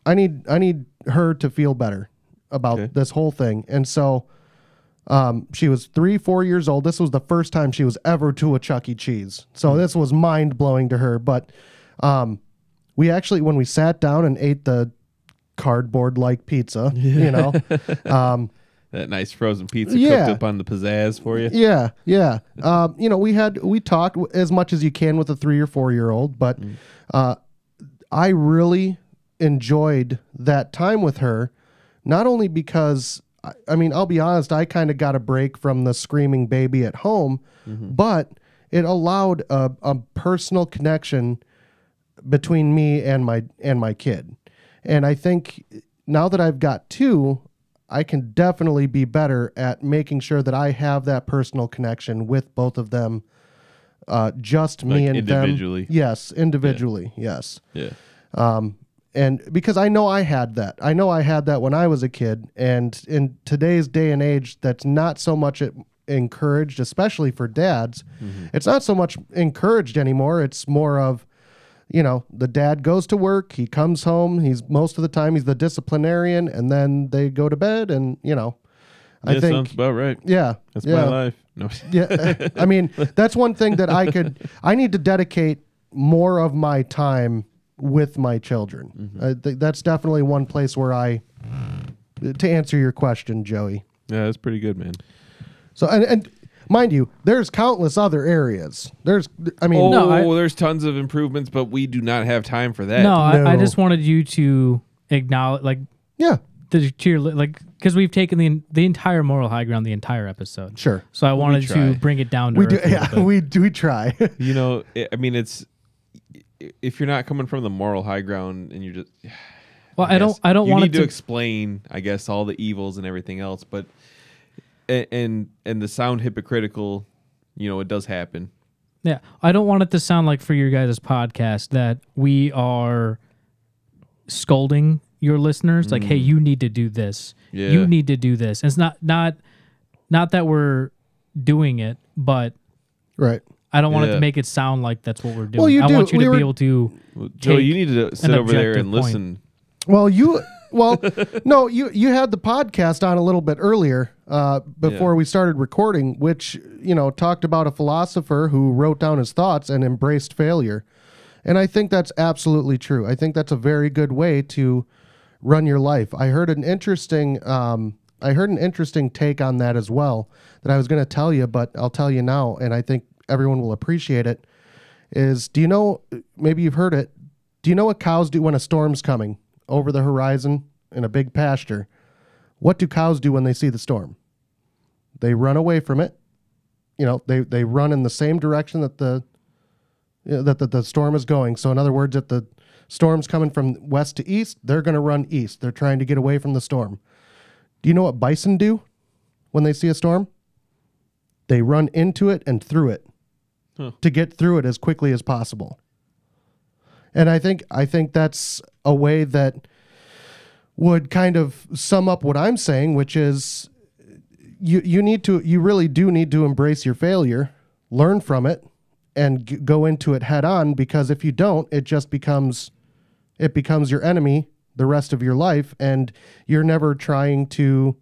I need I need her to feel better about Okay. this whole thing, and so. Um, she was three, four years old. This was the first time she was ever to a Chuck E. Cheese. So Hmm. this was mind blowing to her. But um, we actually, when we sat down and ate the cardboard like pizza, you know, um, That nice frozen pizza Yeah. cooked up on the pizzazz for you. yeah, yeah. Um, you know, we had we talked as much as you can with a three or four year old, but uh, I really enjoyed that time with her. Not only because I, mean, I'll be honest, I kind of got a break from the screaming baby at home, but it allowed a, a personal connection between me and my and my kid. And I think now that I've got two, I can definitely be better at making sure that I have that personal connection with both of them. Uh, just me Like and them. Yes, individually. Yes. Yeah. Um, and because I know I had that, I know I had that when I was a kid, and in today's day and age, that's not so much encouraged, especially for dads. Mm-hmm. It's not so much encouraged anymore. It's more of, you know, the dad goes to work, he comes home, he's most of the time he's the disciplinarian, and then they go to bed, and you know, I yeah, think, sounds about right. yeah, That's yeah my life. No. yeah i mean that's one thing that i could i need to dedicate more of my time with my children. Mm-hmm. I think that's definitely one place where i to answer your question joey. Yeah, that's pretty good, man. so and, and mind you there's countless other areas. There's i mean Oh, No, I- there's tons of improvements, but we do not have time for that. No, I, I just wanted you to acknowledge, like, yeah. the cheer, like, because we've taken the the entire moral high ground the entire episode. sure. So I wanted to bring it down to we do earth a yeah we do we try. You know, I I mean, it's if you're not coming from the moral high ground and you're just well, I don't. I don't you want need to, to. explain, I guess, all the evils and everything else, but and and, and the sound hypocritical, you know, it does happen. Yeah, I don't want it to sound like for your guys' podcast that we are scolding your listeners. Like, hey, mm-hmm. you need to do this. Yeah. You need to do this. And it's not not not that we're doing it, but right I don't want it Yeah. to make it sound like that's what we're doing. Well, you I do. want you We to were- be able to. Well, Joe, Take you need to sit over there objective and point. listen. Well, you well, no, you you had the podcast on a little bit earlier uh, before Yeah. we started recording, which you know talked about a philosopher who wrote down his thoughts and embraced failure, and I think that's absolutely true. I think that's a very good way to run your life. I heard an interesting. Um, I heard an interesting take on that as well that I was going to tell you, but I'll tell you now, and I think everyone will appreciate it. Is do you know? Maybe you've heard it. Do you know what cows do when a storm's coming over the horizon in a big pasture? What do cows do when they see the storm? They run away from it. You know, they they run in the same direction that the that the, the storm is going. So in other words, if the storm's coming from west to east, they're going to run east. They're trying to get away from the storm. Do you know what bison do when they see a storm? They run into it and through it Huh. to get through it as quickly as possible. And I think I think that's a way that would kind of sum up what I'm saying, which is you you need to you really do need to embrace your failure, learn from it, and g- go into it head on. Because if you don't, it just becomes it becomes your enemy the rest of your life, and you're never trying to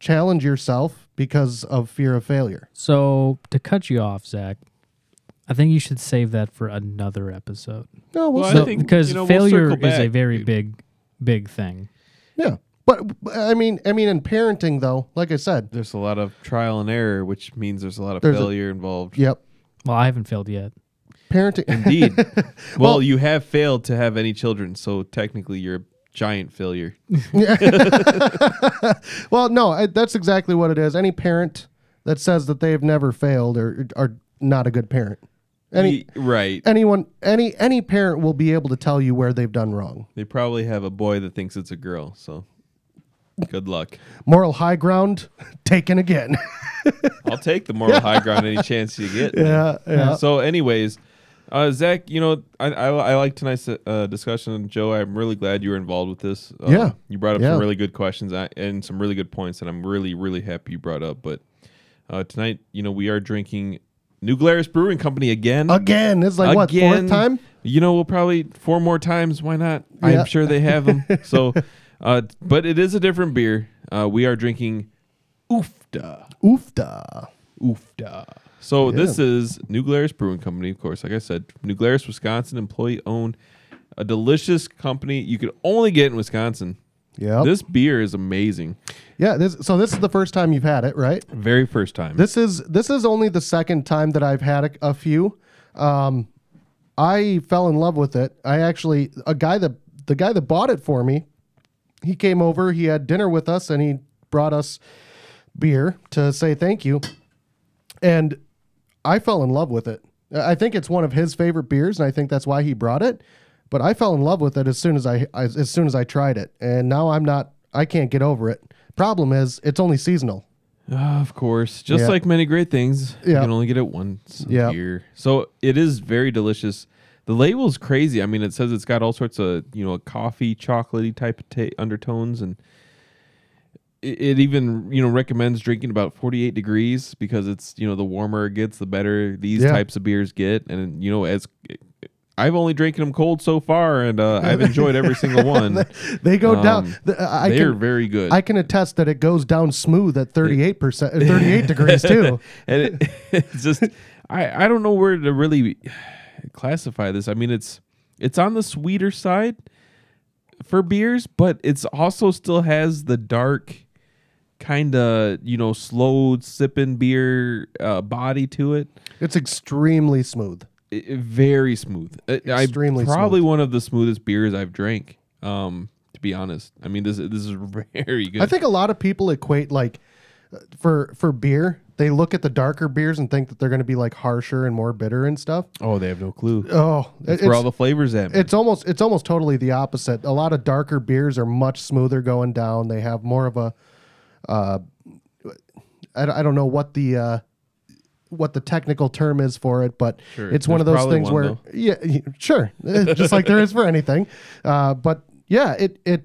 challenge yourself because of fear of failure. So to cut you off, Zach, I think you should save that for another episode. No, we'll Well, see. I think, because you know, we'll failure circle is a very dude. big, big thing. Yeah, but but, I mean, I mean, in parenting though, like I said, There's a lot of trial and error, which means there's a lot of There's a- failure involved. yep, Well, I haven't failed yet. parenting. Indeed. well, you have failed to have any children, so technically you're a giant failure. well, no, I, that's exactly what it is. Any parent that says that they've never failed are are not a good parent. Any Ye- right. anyone any any parent will be able to tell you where they've done wrong. They probably have a boy that thinks it's a girl, so good luck. Moral high ground taken again. I'll take the moral high ground any chance you get. yeah, yeah. So, anyways, uh, Zach, you know, I I, I like tonight's uh, discussion. Joe, I'm really glad you were involved with this. Uh, Yeah. you brought up Yeah. some really good questions I- and some really good points, and I'm really really happy you brought up. But uh, tonight, you know, we are drinking New Glarus Brewing Company again. Again, it's like what Again. fourth time? You know, we'll probably four more times. Why not? Yeah. I'm sure they have them. so, uh, but it is a different beer. Uh, we are drinking Uff-da. Uff-da. Uff-da. So this is New Glarus Brewing Company, of course. Like I said, New Glarus, Wisconsin, employee owned, a delicious company you could only get in Wisconsin. Yeah. This beer is amazing. Yeah. This. So this is the first time you've had it, right? Very first time. This is this is only the second time that I've had a, a few. Um, I fell in love with it. I actually a guy that the guy that bought it for me, he came over. He had dinner with us, and he brought us beer to say thank you. And I fell in love with it. I think it's one of his favorite beers, and I think that's why he brought it. But I fell in love with it as soon as I as, as soon as I tried it, and now I'm not. I can't get over it. Problem is, it's only seasonal. Ah, of course. Just Yeah. like many great things, you Yeah. can only get it once a Yeah. year. So it is very delicious. The label's crazy. I mean, it says it's got all sorts of, you know, coffee, chocolatey type of ta- undertones and it, it even, you know, recommends drinking about 48 degrees because it's, you know, the warmer it gets, the better these Yeah. types of beers get and you know, as I've only drinking them cold so far and uh, I've enjoyed every single one. They go down. Um, the- I They're can very good. I can attest that it goes down smooth at 38 percent, 38 degrees too. and it, it's just I I don't know where to really classify this. I mean, it's it's on the sweeter side for beers, but it's also still has the dark kind of you know slow sipping beer uh, body to it. It's extremely smooth. Very smooth. I- I- Extremely probably smooth. one of the smoothest beers I've drank. Um, to be honest, I mean this this is very good. I think a lot of people equate like for for beer, they look at the darker beers and think that they're going to be like harsher and more bitter and stuff. oh, they have no clue. Oh, That's where all the flavors at. man. it's almost it's almost totally the opposite. A lot of darker beers are much smoother going down. They have more of a uh I, I don't know what the uh what the technical term is for it, but Sure. it's one of those things one, where though. yeah, sure, Eh, just like there is for anything. Uh, but yeah, it it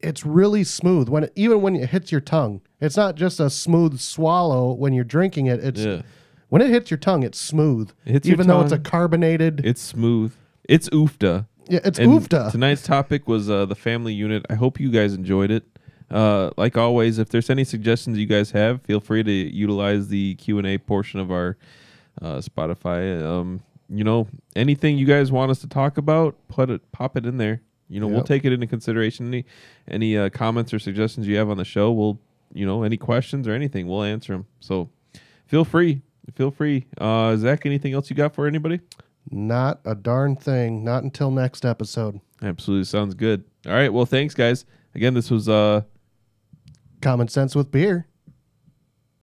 it's really smooth when it, even when it hits your tongue. It's not just a smooth swallow when you're drinking it. It's Yeah. when it hits your tongue, it's smooth. It even though it's a carbonated. It's smooth. It's oofda. yeah, it's And oofda. Tonight's topic was uh, the family unit. I hope you guys enjoyed it. Uh, like always, if there's any suggestions you guys have, feel free to utilize the Q and A portion of our uh, Spotify. Um, you know, anything you guys want us to talk about, put it, pop it in there. You know, we'll take it into consideration. Any any uh, comments or suggestions you have on the show, we'll you know any questions or anything, we'll answer them. So feel free, feel free. Uh, Zach, anything else you got for anybody? Not a darn thing. Not until next episode. Absolutely sounds good. All right. Well, thanks, guys. Again, this was uh Common sense with beer.